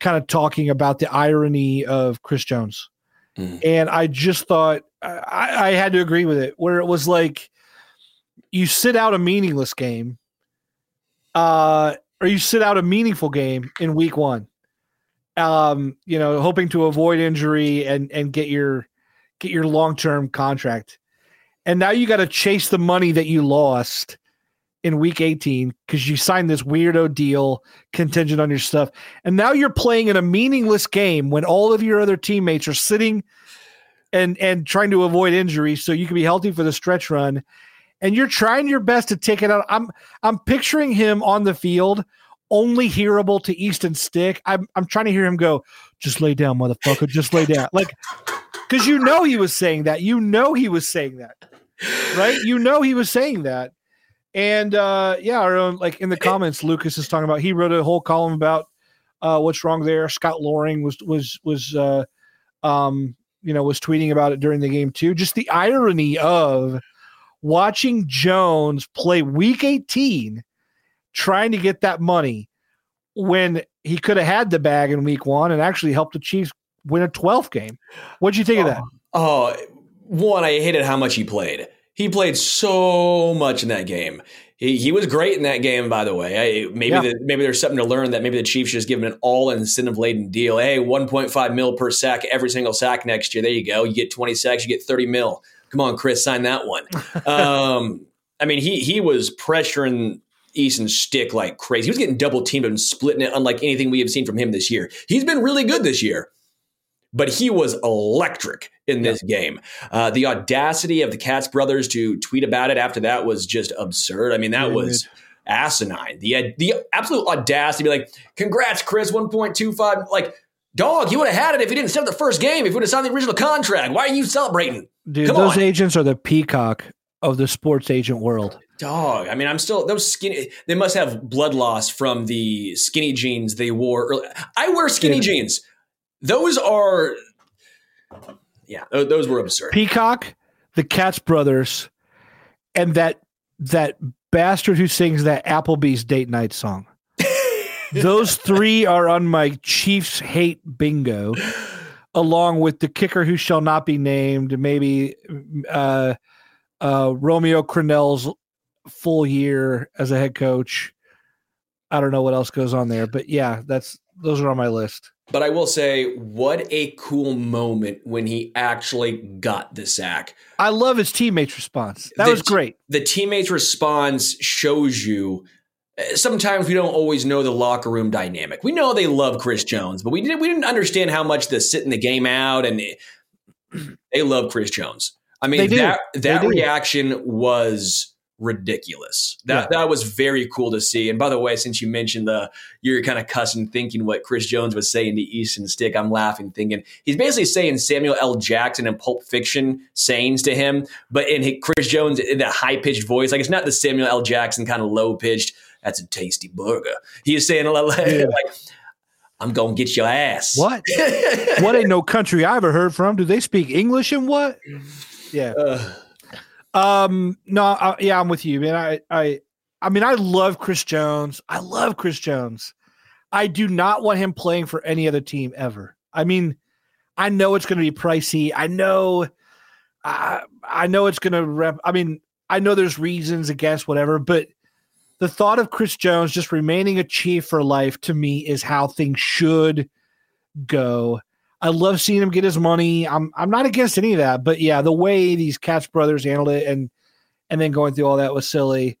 Speaker 1: kind of talking about the irony of Chris Jones, mm. and I just thought I, I had to agree with it. Where it was like you sit out a meaningless game, uh, or you sit out a meaningful game in week one. Um, you know, hoping to avoid injury and and get your get your long term contract and now you got to chase the money that you lost in week 18 because you signed this weirdo deal contingent on your stuff. And now you're playing in a meaningless game when all of your other teammates are sitting and and trying to avoid injury so you can be healthy for the stretch run. And you're trying your best to take it out. I'm I'm picturing him on the field, only hearable to Easton Stick. I'm I'm trying to hear him go, just lay down, motherfucker. Just lay down. Like because you know he was saying that. You know he was saying that right? You know he was saying that. And uh, yeah, our own like in the comments, Lucas is talking about. He wrote a whole column about uh, what's wrong there. Scott Loring was was was uh, um, you know was tweeting about it during the game too. Just the irony of watching Jones play Week 18, trying to get that money when he could have had the bag in Week One and actually helped the Chiefs win a 12th game. What'd you think
Speaker 2: oh,
Speaker 1: of that?
Speaker 2: Oh, one, I hated how much he played. He played so much in that game. He, he was great in that game, by the way. I, maybe yeah. the, maybe there's something to learn that maybe the Chiefs just give him an all incentive laden deal. Hey, 1.5 mil per sack every single sack next year. There you go. You get 20 sacks, you get 30 mil. Come on, Chris, sign that one. um, I mean, he he was pressuring Easton Stick like crazy. He was getting double teamed and splitting it, unlike anything we have seen from him this year. He's been really good this year but he was electric in this yeah. game. Uh, the audacity of the Katz brothers to tweet about it after that was just absurd. I mean, that was asinine. The the absolute audacity to be like, "Congrats, Chris, one point two five. Like, dog, you would have had it if you didn't start the first game. If you would have signed the original contract, why are you celebrating?
Speaker 1: Dude, Come those on. agents are the peacock of the sports agent world.
Speaker 2: Dog. I mean, I'm still those skinny. They must have blood loss from the skinny jeans they wore. Early. I wear skinny Dude. jeans. Those are, yeah, those were absurd.
Speaker 1: Peacock, the Katz brothers, and that that bastard who sings that Applebee's date night song. those three are on my Chiefs hate bingo, along with the kicker who shall not be named, maybe uh, uh, Romeo Crennel's full year as a head coach. I don't know what else goes on there, but yeah, that's those are on my list.
Speaker 2: But I will say, what a cool moment when he actually got the sack.
Speaker 1: I love his teammates' response. That the, was great.
Speaker 2: The teammates' response shows you. Eh, sometimes we don't always know the locker room dynamic. We know they love Chris Jones, but we didn't. We didn't understand how much the sitting the game out, and it, they love Chris Jones. I mean, that that reaction was ridiculous. That yeah. that was very cool to see. And by the way, since you mentioned the you're kind of cussing thinking what Chris Jones was saying to Easton Stick, I'm laughing thinking he's basically saying Samuel L. Jackson and Pulp Fiction sayings to him, but in Chris Jones in that high pitched voice, like it's not the Samuel L. Jackson kind of low pitched. That's a tasty burger. He is saying a lot like, yeah. like I'm gonna get your ass.
Speaker 1: What? what ain't no country I ever heard from? Do they speak English and what? Yeah. Uh, um, no, I, yeah, I'm with you, man. I, I, I mean, I love Chris Jones. I love Chris Jones. I do not want him playing for any other team ever. I mean, I know it's going to be pricey. I know, I, I know it's going to rep. I mean, I know there's reasons against whatever, but the thought of Chris Jones just remaining a chief for life to me is how things should go. I love seeing him get his money. I'm I'm not against any of that, but yeah, the way these Katz brothers handled it and and then going through all that was silly.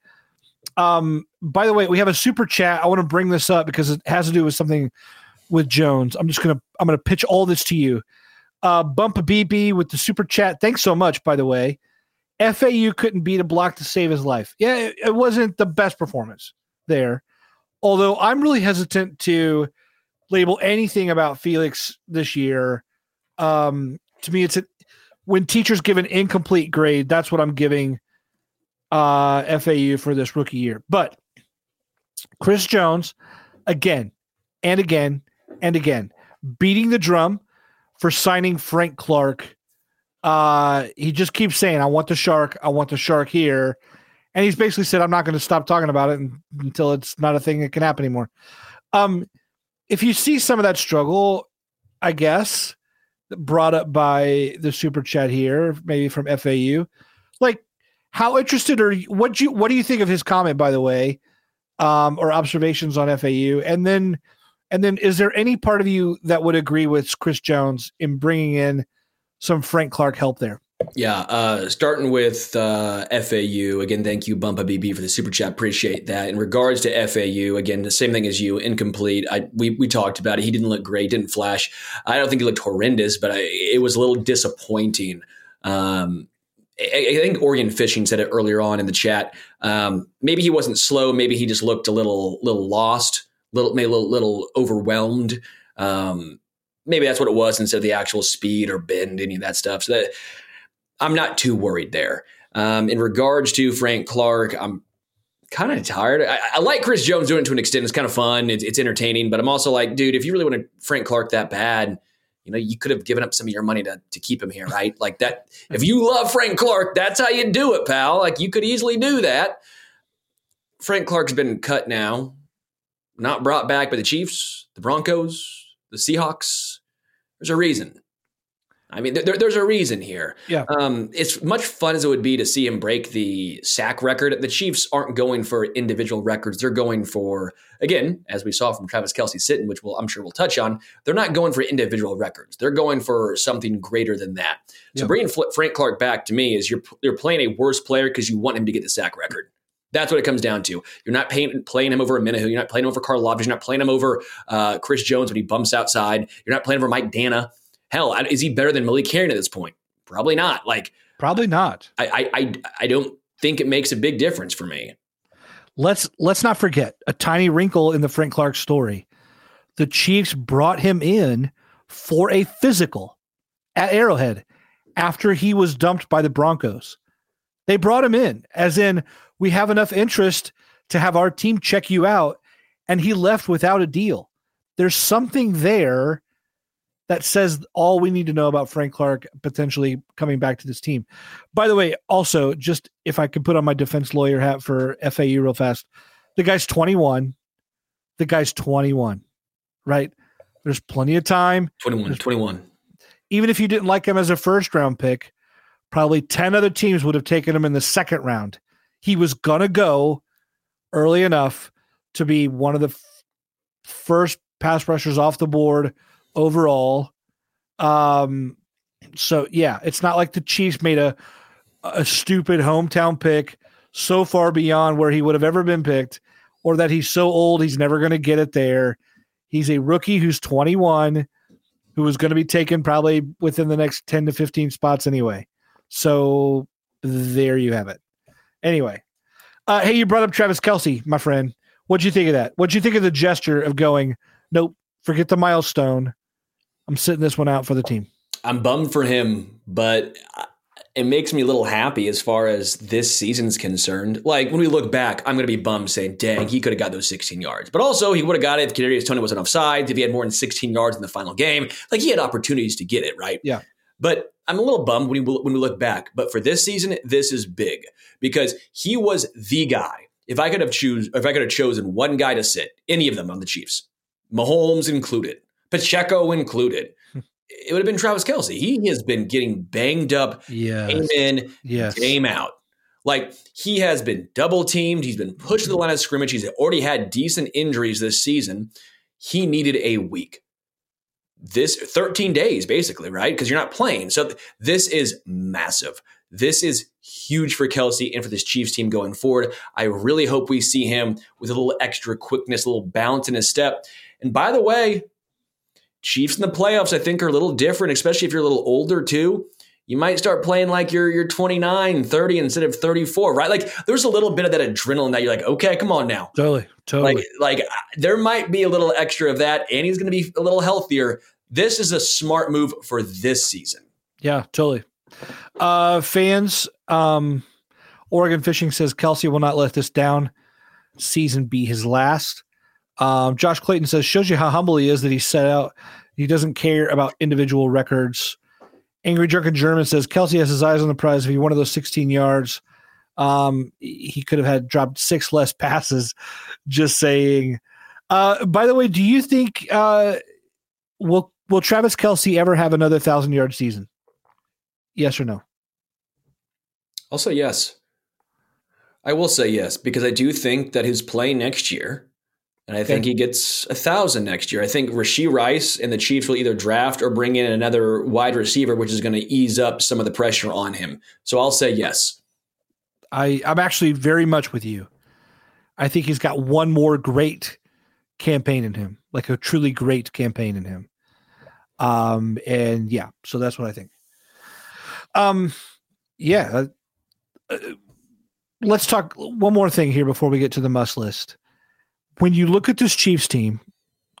Speaker 1: Um, by the way, we have a super chat. I want to bring this up because it has to do with something with Jones. I'm just gonna I'm gonna pitch all this to you. Uh, Bump a BB with the super chat. Thanks so much, by the way. FAU couldn't beat a block to save his life. Yeah, it, it wasn't the best performance there. Although I'm really hesitant to label anything about Felix this year. Um, to me, it's a, when teachers give an incomplete grade. That's what I'm giving uh, FAU for this rookie year. But Chris Jones, again and again and again, beating the drum for signing Frank Clark Uh, he just keeps saying, "I want the shark. I want the shark here," and he's basically said, "I'm not going to stop talking about it until it's not a thing that can happen anymore." Um, if you see some of that struggle, I guess brought up by the super chat here, maybe from FAU, like how interested are you? What you what do you think of his comment, by the way, um, or observations on FAU, and then and then is there any part of you that would agree with Chris Jones in bringing in some Frank Clark help there?
Speaker 2: Yeah, uh, starting with uh, FAU again. Thank you, Bumpa BB, for the super chat. Appreciate that. In regards to FAU, again, the same thing as you, incomplete. I, we we talked about it. He didn't look great, didn't flash. I don't think he looked horrendous, but I, it was a little disappointing. Um, I, I, think Oregon Fishing said it earlier on in the chat. Um, maybe he wasn't slow. Maybe he just looked a little little lost, little maybe a little, little overwhelmed. Um, maybe that's what it was instead of the actual speed or bend, any of that stuff. So that I'm not too worried there. Um, in regards to Frank Clark, I'm kind of tired. I, I, like Chris Jones doing it to an extent. It's kind of fun. It's, it's, entertaining, but I'm also like, dude, if you really want to Frank Clark that bad, you know, you could have given up some of your money to, to keep him here, right? Like that. If you love Frank Clark, that's how you do it, pal. Like you could easily do that. Frank Clark's been cut now, not brought back by the Chiefs, the Broncos, the Seahawks. There's a reason. I mean, there, there's a reason here.
Speaker 1: Yeah.
Speaker 2: Um, it's much fun as it would be to see him break the sack record. The Chiefs aren't going for individual records. They're going for, again, as we saw from Travis Kelce sitting, which we'll, I'm sure we'll touch on, they're not going for individual records. They're going for something greater than that. So yeah. bringing Frank Clark back to me is you're, you're playing a worse player because you want him to get the sack record. That's what it comes down to. You're not paying, playing him over a Omenihu. You're not playing him over Carl Karlaftis. You're not playing him over uh, Chris Jones when he bumps outside. You're not playing over Mike Danna. Hell, is he better than Malik Herring at this point? Probably not. Like,
Speaker 1: probably not.
Speaker 2: I, I, I don't think it makes a big difference for me.
Speaker 1: Let's let's not forget a tiny wrinkle in the Frank Clark story. The Chiefs brought him in for a physical at Arrowhead after he was dumped by the Broncos. They brought him in, as in, we have enough interest to have our team check you out. And he left without a deal. There's something there that says all we need to know about Frank Clark potentially coming back to this team. By the way, also, just if I could put on my defense lawyer hat for FAU real fast, the guy's 21. The guy's 21, right? There's plenty of time.
Speaker 2: 21, There's, 21.
Speaker 1: Even if you didn't like him as a first round pick, probably 10 other teams would have taken him in the second round. He was going to go early enough to be one of the f- first pass rushers off the board overall. Um, so yeah, it's not like the Chiefs made a a stupid hometown pick so far beyond where he would have ever been picked, or that he's so old he's never going to get it there. He's a rookie who's 21, who is going to be taken probably within the next 10 to 15 spots anyway. So there you have it. Anyway, uh, hey, you brought up Travis Kelce, my friend. What'd you think of that? What'd you think of the gesture of going, nope, forget the milestone. I'm sitting this one out for the team.
Speaker 2: I'm bummed for him, but it makes me a little happy as far as this season's concerned. Like when we look back, I'm going to be bummed saying, "Dang, he could have got those 16 yards." But also, he would have got it if Kadarius Toney wasn't offside. If he had more than 16 yards in the final game, like he had opportunities to get it right.
Speaker 1: Yeah.
Speaker 2: But I'm a little bummed when we when we look back. But for this season, this is big because he was the guy. If I could have choose, if I could have chosen one guy to sit, any of them on the Chiefs, Mahomes included, Pacheco included. Hmm. It would have been Travis Kelce. He has been getting banged up,
Speaker 1: yes.
Speaker 2: game in, yes. game out. Like he has been double teamed. He's been pushed to the line of scrimmage. He's already had decent injuries this season. He needed a week. This 13 days, basically, right? Because you're not playing. So th- this is massive. This is huge for Kelce and for this Chiefs team going forward. I really hope we see him with a little extra quickness, a little bounce in his step. And by the way, Chiefs in the playoffs, I think, are a little different, especially if you're a little older too. You might start playing like you're you're 29, 30 instead of 34, right? Like there's a little bit of that adrenaline that you're like, okay, come on now.
Speaker 1: Totally, totally.
Speaker 2: Like, like there might be a little extra of that, and he's going to be a little healthier. This is a smart move for this season.
Speaker 1: Yeah, totally. Uh, fans, um, Oregon Fishing says Kelce will not let this down season be his last. Um, Josh Clayton says, shows you how humble he is that he set out. He doesn't care about individual records Angry Drunken German says Kelce has his eyes on the prize. If he wanted those 16 yards, um, he could have had dropped six less passes. Just saying. Uh, by the way, do you think uh, will will Travis Kelce ever have another thousand yard season? Yes or no?
Speaker 2: I'll say yes. I will say yes because I do think that his play next year, and I think he gets a thousand next year. I think Rashee Rice and the Chiefs will either draft or bring in another wide receiver, which is going to ease up some of the pressure on him. So I'll say yes.
Speaker 1: I I'm actually very much with you. I think he's got one more great campaign in him, like a truly great campaign in him. Um, and yeah, so that's what I think. Um, yeah. Uh, uh, let's talk one more thing here before we get to the must list. When you look at this Chiefs team,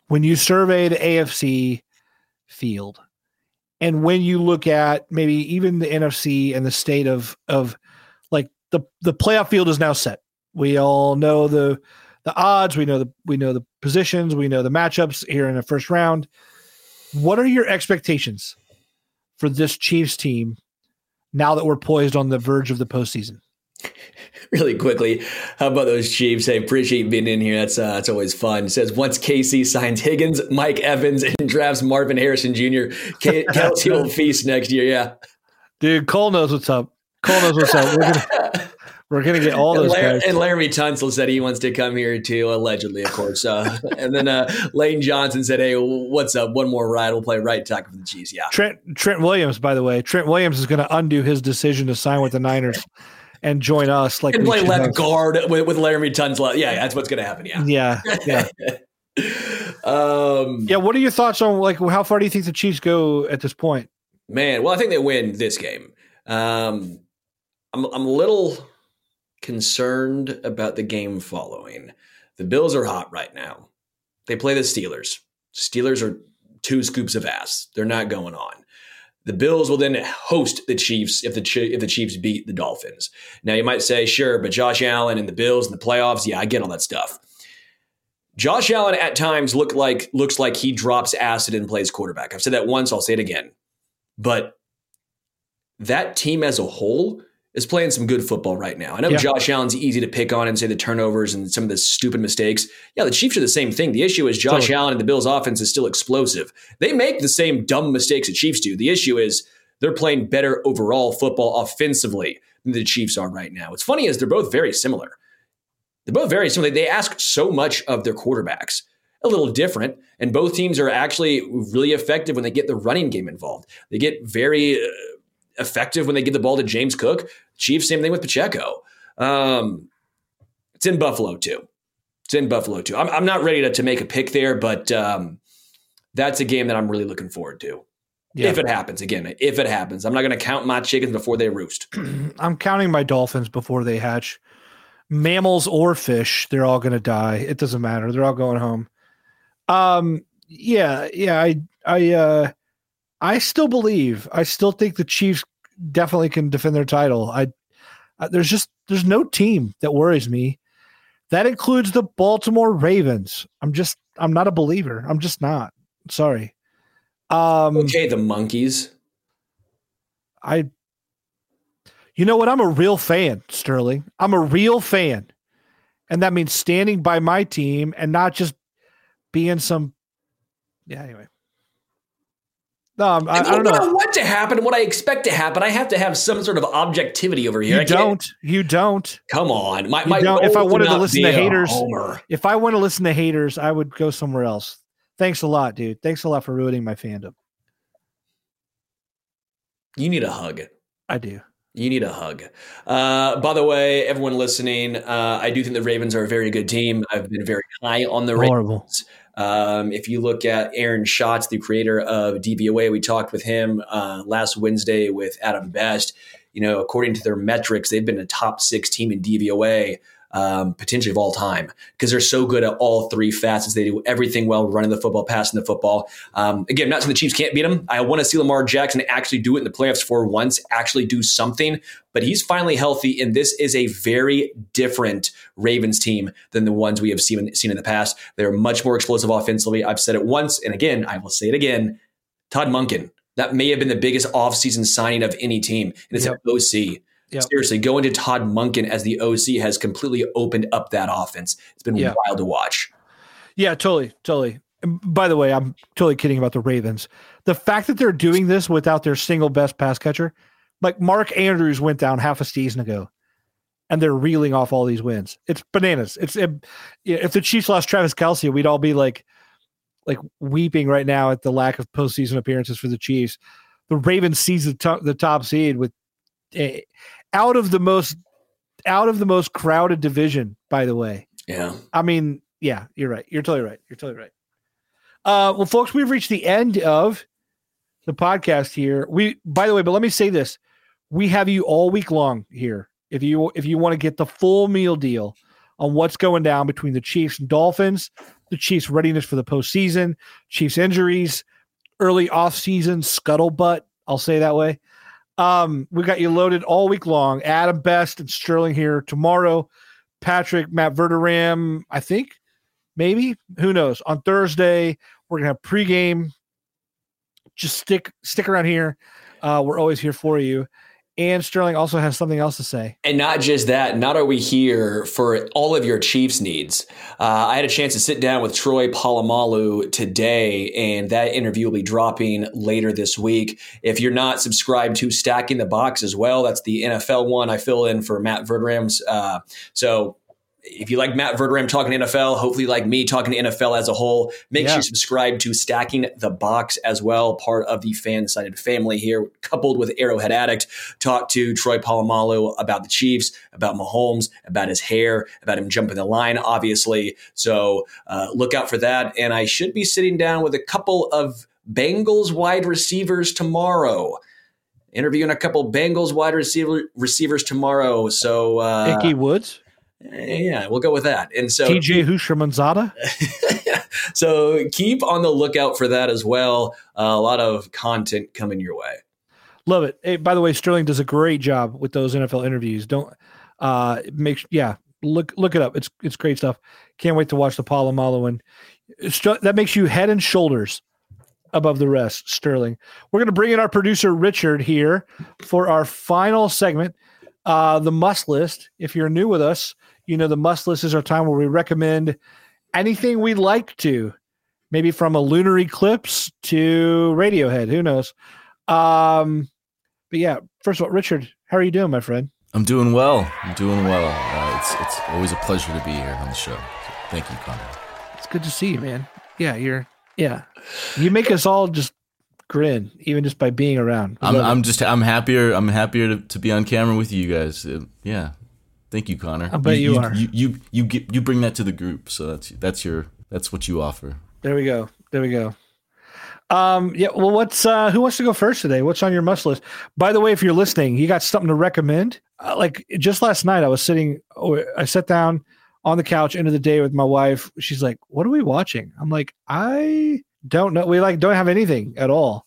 Speaker 1: when you survey the AFC field, and when you look at maybe even the NFC and the state of of like the the playoff field is now set. We all know the the odds, we know the we know the positions, we know the matchups here in the first round. What are your expectations for this Chiefs team now that we're poised on the verge of the postseason?
Speaker 2: Really quickly, how about those Chiefs? I appreciate being in here. That's uh, that's always fun. It says once KC signs Higgins, Mike Evans, and drafts Marvin Harrison Jr., K- Kelce will feast next year. Yeah,
Speaker 1: dude, Cole knows what's up. Cole knows what's up. We're gonna we're gonna get all those
Speaker 2: and
Speaker 1: guys.
Speaker 2: And Laremy Tunsil said he wants to come here too, allegedly, of course. Uh, and then uh, Lane Johnson said, "Hey, what's up? One more ride. We'll play right tackle for the Chiefs." Yeah.
Speaker 1: Trent Trent Williams, by the way, Trent Williams is going to undo his decision to sign with the Niners and join us. Like
Speaker 2: and play left guard with, with Laremy Tunsil. Yeah, that's what's going to happen. Yeah.
Speaker 1: Yeah. Yeah. um, yeah. What are your thoughts on like how far do you think the Chiefs go at this point?
Speaker 2: Man, well, I think they win this game. Um, I'm I'm a little concerned about the game following. The Bills are hot right now. They play the Steelers. Steelers are two scoops of ass. They're not going on. The Bills will then host the Chiefs if the if the Chiefs beat the Dolphins. Now you might say, sure, but Josh Allen and the Bills and the playoffs, yeah, I get all that stuff. Josh Allen at times look like looks like he drops acid and plays quarterback. I've said that once, I'll say it again. But that team as a whole is playing some good football right now. I know yeah. Josh Allen's easy to pick on and say the turnovers and some of the stupid mistakes. Yeah, the Chiefs are the same thing. The issue is Josh totally. Allen and the Bills' offense is still explosive. They make the same dumb mistakes the Chiefs do. The issue is they're playing better overall football offensively than the Chiefs are right now. What's funny is they're both very similar. They're both very similar. They ask so much of their quarterbacks. A little different, and both teams are actually really effective when they get the running game involved. They get very uh, effective when they give the ball to James Cook. Chiefs, same thing with Pacheco. Um, it's in Buffalo too. It's in Buffalo too. I'm, I'm not ready to, to make a pick there, but um, that's a game that I'm really looking forward to. Yeah. If it happens again, if it happens, I'm not going to count my chickens before they roost.
Speaker 1: I'm counting my dolphins before they hatch. Mammals or fish, they're all going to die. It doesn't matter. They're all going home. Um, yeah, yeah. I, I, uh, I still believe. I still think the Chiefs definitely can defend their title. I uh, there's just there's no team that worries me. That includes the Baltimore Ravens. I'm just I'm not a believer. I'm just not. Sorry.
Speaker 2: Um Okay, the monkeys.
Speaker 1: I You know what? I'm a real fan, Sterling. I'm a real fan. And that means standing by my team and not just being some yeah, anyway.
Speaker 2: No, I, I, don't know. what to happen what I expect to happen. I have to have some sort of objectivity over here.
Speaker 1: You don't. You don't.
Speaker 2: Come on. My, my
Speaker 1: if I wanted to listen to haters, if I want to listen to haters, I would go somewhere else. Thanks a lot, dude. Thanks a lot for ruining my fandom.
Speaker 2: You need a hug.
Speaker 1: I do.
Speaker 2: You need a hug. Uh, by the way, everyone listening, uh, I do think the Ravens are a very good team. I've been very high on the Horrible. Ravens. Um, if you look at Aaron Schatz, the creator of DVOA, we talked with him uh, last Wednesday with Adam Best. You know, according to their metrics, they've been a top six team in DVOA um, potentially of all time because they're so good at all three facets. They do everything well, running the football, passing the football. Um, again, not saying the Chiefs can't beat them. I want to see Lamar Jackson actually do it in the playoffs for once, actually do something. But he's finally healthy, and this is a very different Ravens team than the ones we have seen, seen in the past. They're much more explosive offensively. I've said it once, and again, I will say it again. Todd Monken, That may have been the biggest offseason signing of any team, and it's yep. an OC. Yep. Seriously, going to Todd Monken as the OC has completely opened up that offense. It's been wild to watch.
Speaker 1: Yeah, totally, totally. And by the way, I'm totally kidding about the Ravens. The fact that they're doing this without their single best pass catcher, like Mark Andrews went down half a season ago, and they're reeling off all these wins. It's bananas. It's it, if the Chiefs lost Travis Kelce, we'd all be like, like weeping right now at the lack of postseason appearances for the Chiefs. The Ravens seize the top, the top seed with uh, out of the most out of the most crowded division. By the way,
Speaker 2: yeah.
Speaker 1: I mean, yeah, you're right. You're totally right. You're totally right. Uh, well, folks, we've reached the end of the podcast here. We, by the way, but let me say this: we have you all week long here. If you if you want to get the full meal deal on what's going down between the Chiefs and Dolphins, the Chiefs' readiness for the postseason, Chiefs' injuries, early offseason scuttlebutt. I'll say that way. Um, we got you loaded all week long. Adam Best and Sterling here tomorrow. Patrick, Matt Verderame, I think, maybe. Who knows? On Thursday, we're gonna have pregame. Just stick stick around here. Uh, we're always here for you. And Sterling also has something else to say.
Speaker 2: And not just that, not are we here for all of your Chiefs needs. Uh, I had a chance to sit down with Troy Polamalu today, and that interview will be dropping later this week. If you're not subscribed to Stacking the Box as well, that's the NFL one I fill in for Matt Verderame's. Uh, so if you like Matt Verderame talking NFL, hopefully like me talking to NFL as a whole, make yeah. sure you subscribe to Stacking the Box as well, part of the fan-sided family here, coupled with Arrowhead Addict. Talk to Troy Polamalu about the Chiefs, about Mahomes, about his hair, about him jumping the line, obviously. So uh, look out for that. And I should be sitting down with a couple of Bengals wide receivers tomorrow interviewing a couple Bengals wide receiver receivers tomorrow. So
Speaker 1: uh, Ickey Woods.
Speaker 2: Yeah, we'll go with that. And so
Speaker 1: TJ Houshmandzadeh.
Speaker 2: so keep on the lookout for that as well. Uh, a lot of content coming your way.
Speaker 1: Love it. Hey, by the way, Sterling does a great job with those NFL interviews. Don't uh make yeah look look it up. It's it's great stuff. Can't wait to watch the Polamalu one. That makes you head and shoulders above the rest, Sterling. We're going to bring in our producer Richard here for our final segment, uh, the must list. If you're new with us, you know, the must list is our time where we recommend anything we like to, maybe from a lunar eclipse to Radiohead. Who knows? Um, but yeah, first of all, Richard, how are you doing, my friend?
Speaker 3: I'm doing well. I'm doing well. Uh, it's it's always a pleasure to be here on the show. So thank you, Conner.
Speaker 1: It's good to see you, man. Yeah, you're. Yeah, you make us all just grin, even just by being around.
Speaker 3: I'm, I'm just I'm happier. I'm happier to, to be on camera with you guys. Uh, yeah, Thank you, Conner.
Speaker 1: I bet you,
Speaker 3: you,
Speaker 1: you are.
Speaker 3: You, you you get you bring that to the group, so that's that's your that's what you offer.
Speaker 1: There we go. There we go. Um, yeah. Well, what's uh, who wants to go first today? What's on your must list? By the way, if you're listening, you got something to recommend? Uh, like just last night, I was sitting. Oh, I sat down on the couch end of the day with my wife. She's like, "What are we watching?" I'm like, "I don't know. We like don't have anything at all."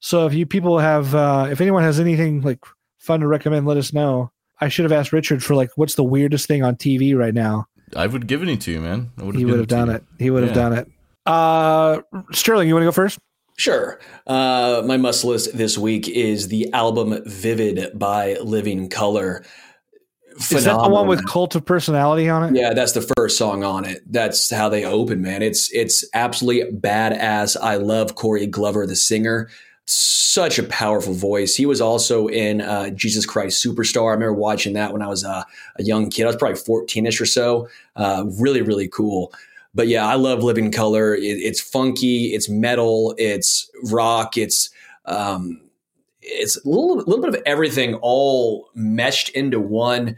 Speaker 1: So if you people have, uh, if anyone has anything like fun to recommend, let us know. I should have asked Richard for like what's the weirdest thing on TV right now.
Speaker 3: I would give it to you, man.
Speaker 1: he would have done it. He would have done it. Uh, Sterling, you want to go first?
Speaker 2: Sure. Uh, my must list this week is the album "Vivid" by Living Colour.
Speaker 1: Phenomenal. Is that the one with Cult of Personality on it?
Speaker 2: Yeah, that's the first song on it. That's how they open, man. It's it's absolutely badass. I love Corey Glover, the singer such a powerful voice. He was also in uh, Jesus Christ Superstar. I remember watching that when I was uh, a young kid. I was probably 14 ish or so. Uh, really, really cool. But yeah, I love Living Colour. It, it's funky, it's metal, it's rock, it's. Um, it's a little, little bit of everything all meshed into one.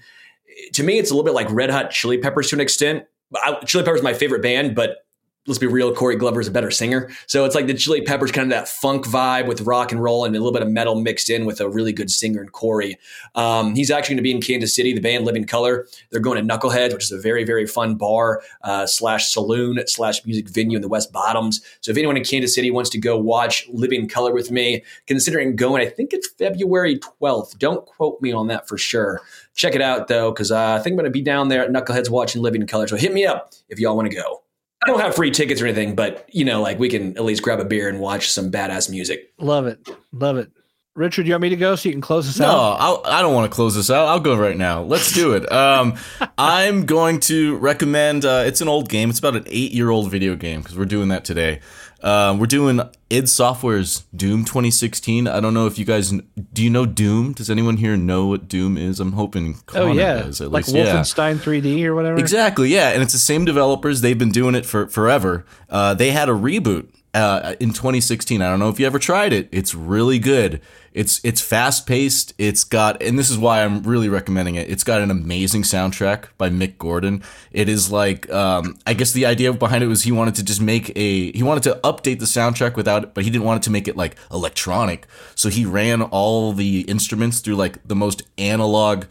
Speaker 2: To me, it's a little bit like Red Hot Chili Peppers to an extent. I, Chili Peppers is my favorite band, but let's be real, Corey Glover is a better singer. So it's like the Chili Peppers, kind of that funk vibe with rock and roll and a little bit of metal mixed in with a really good singer in Corey. Um, he's actually going to be in Kansas City. The band Living Colour. They're going to Knuckleheads, which is a very very fun bar uh, slash saloon slash music venue in the West Bottoms. So if anyone in Kansas City wants to go watch Living Colour with me, considering going, I think it's February 12th. Don't quote me on that for sure. Check it out though, because uh, I think I'm going to be down there at Knuckleheads watching Living Colour. So hit me up if y'all want to go. I don't have free tickets or anything, but you know, like we can at least grab a beer and watch some badass music.
Speaker 1: Love it. Love it. Richard, you want me to go so you can close this
Speaker 3: No,
Speaker 1: out?
Speaker 3: I'll, I don't want to close this out. I'll go right now. Let's do it. Um, I'm going to recommend. Uh, it's an old game. It's about an eight-year-old video game because we're doing that today. Um, we're doing id Software's Doom 2016. I don't know if you guys do. You know Doom? Does anyone here know what Doom is? I'm hoping.
Speaker 1: Oh yeah,
Speaker 3: does, at
Speaker 1: like
Speaker 3: least. Yeah.
Speaker 1: Wolfenstein 3D or whatever.
Speaker 3: Exactly, yeah, and it's the same developers. They've been doing it for forever. Uh, they had a reboot uh, in 2016. I don't know if you ever tried it. It's really good. It's it's fast paced. It's got, and this is why I'm really recommending it. It's got an amazing soundtrack by Mick Gordon. It is like, um, I guess the idea behind it was he wanted to just make a, he wanted to update the soundtrack without, but he didn't want it to make it like electronic. So he ran all the instruments through like the most analog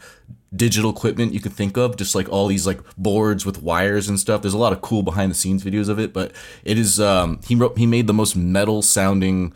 Speaker 3: digital equipment you could think of just like all these like boards with wires and stuff. There's a lot of cool behind the scenes videos of it but it is um he wrote he made the most metal sounding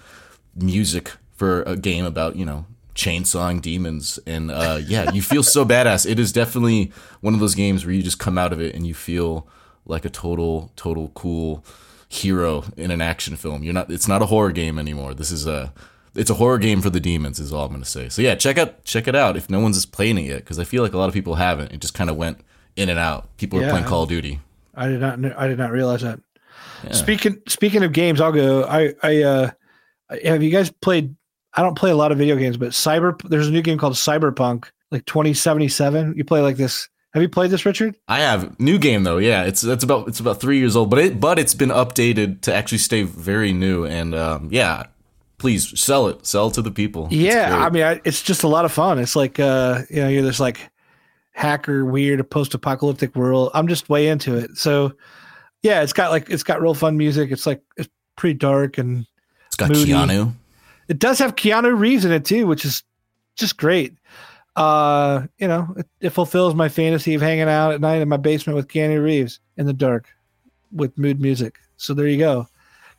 Speaker 3: music for a game about you know chainsawing demons. And uh yeah you feel so badass. It is definitely one of those games where you just come out of it and you feel like a total total cool hero in an action film. You're not it's not a horror game anymore. This is a it's a horror game for the demons is all i'm gonna say so yeah check out check it out if no one's playing it yet because i feel like a lot of people haven't it just kind of went in and out people are playing call of duty
Speaker 1: I did not. I did not realize that. Speaking speaking of games, I'll go. I I uh, have you guys played? I don't play a lot of video games, but Cyber. There's a new game called Cyberpunk, like 2077. You play like this. Have you played this, Richard?
Speaker 3: I have new game though. Yeah, it's that's about it's about three years old, but it but it's been updated to actually stay very new. And um, yeah, please sell it, sell it to the people.
Speaker 1: Yeah. I mean, I, it's just a lot of fun. It's like uh, you know, you're this like hacker, weird, post-apocalyptic world. I'm just way into it. So yeah, it's got like it's got real fun music. It's like it's pretty dark and
Speaker 3: it's got
Speaker 1: moody.
Speaker 3: Keanu.
Speaker 1: It does have Keanu Reeves in it too, which is just great. Uh, you know, it, it fulfills my fantasy of hanging out at night in my basement with Keanu Reeves in the dark with mood music. So there you go.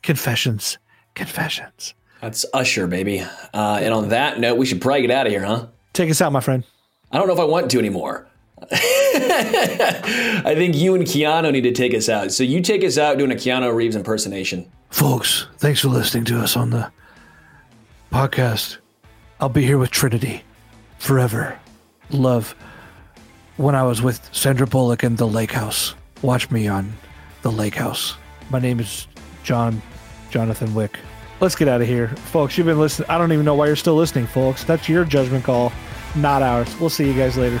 Speaker 1: Confessions. Confessions.
Speaker 2: That's Usher, baby. Uh, and on that note, we should probably get out of here, huh?
Speaker 1: Take us out, my friend.
Speaker 2: I don't know if I want to anymore. I think you and Keanu need to take us out. So you take us out doing a Keanu Reeves impersonation.
Speaker 1: Folks, thanks for listening to us on the podcast. I'll be here with Trinity forever. Love when I was with Sandra Bullock in The Lake House. Watch me on The Lake House. My name is John Jonathan Wick. Let's get out of here. Folks, you've been listening. I don't even know why you're still listening, folks. That's your judgment call, not ours. We'll see you guys later.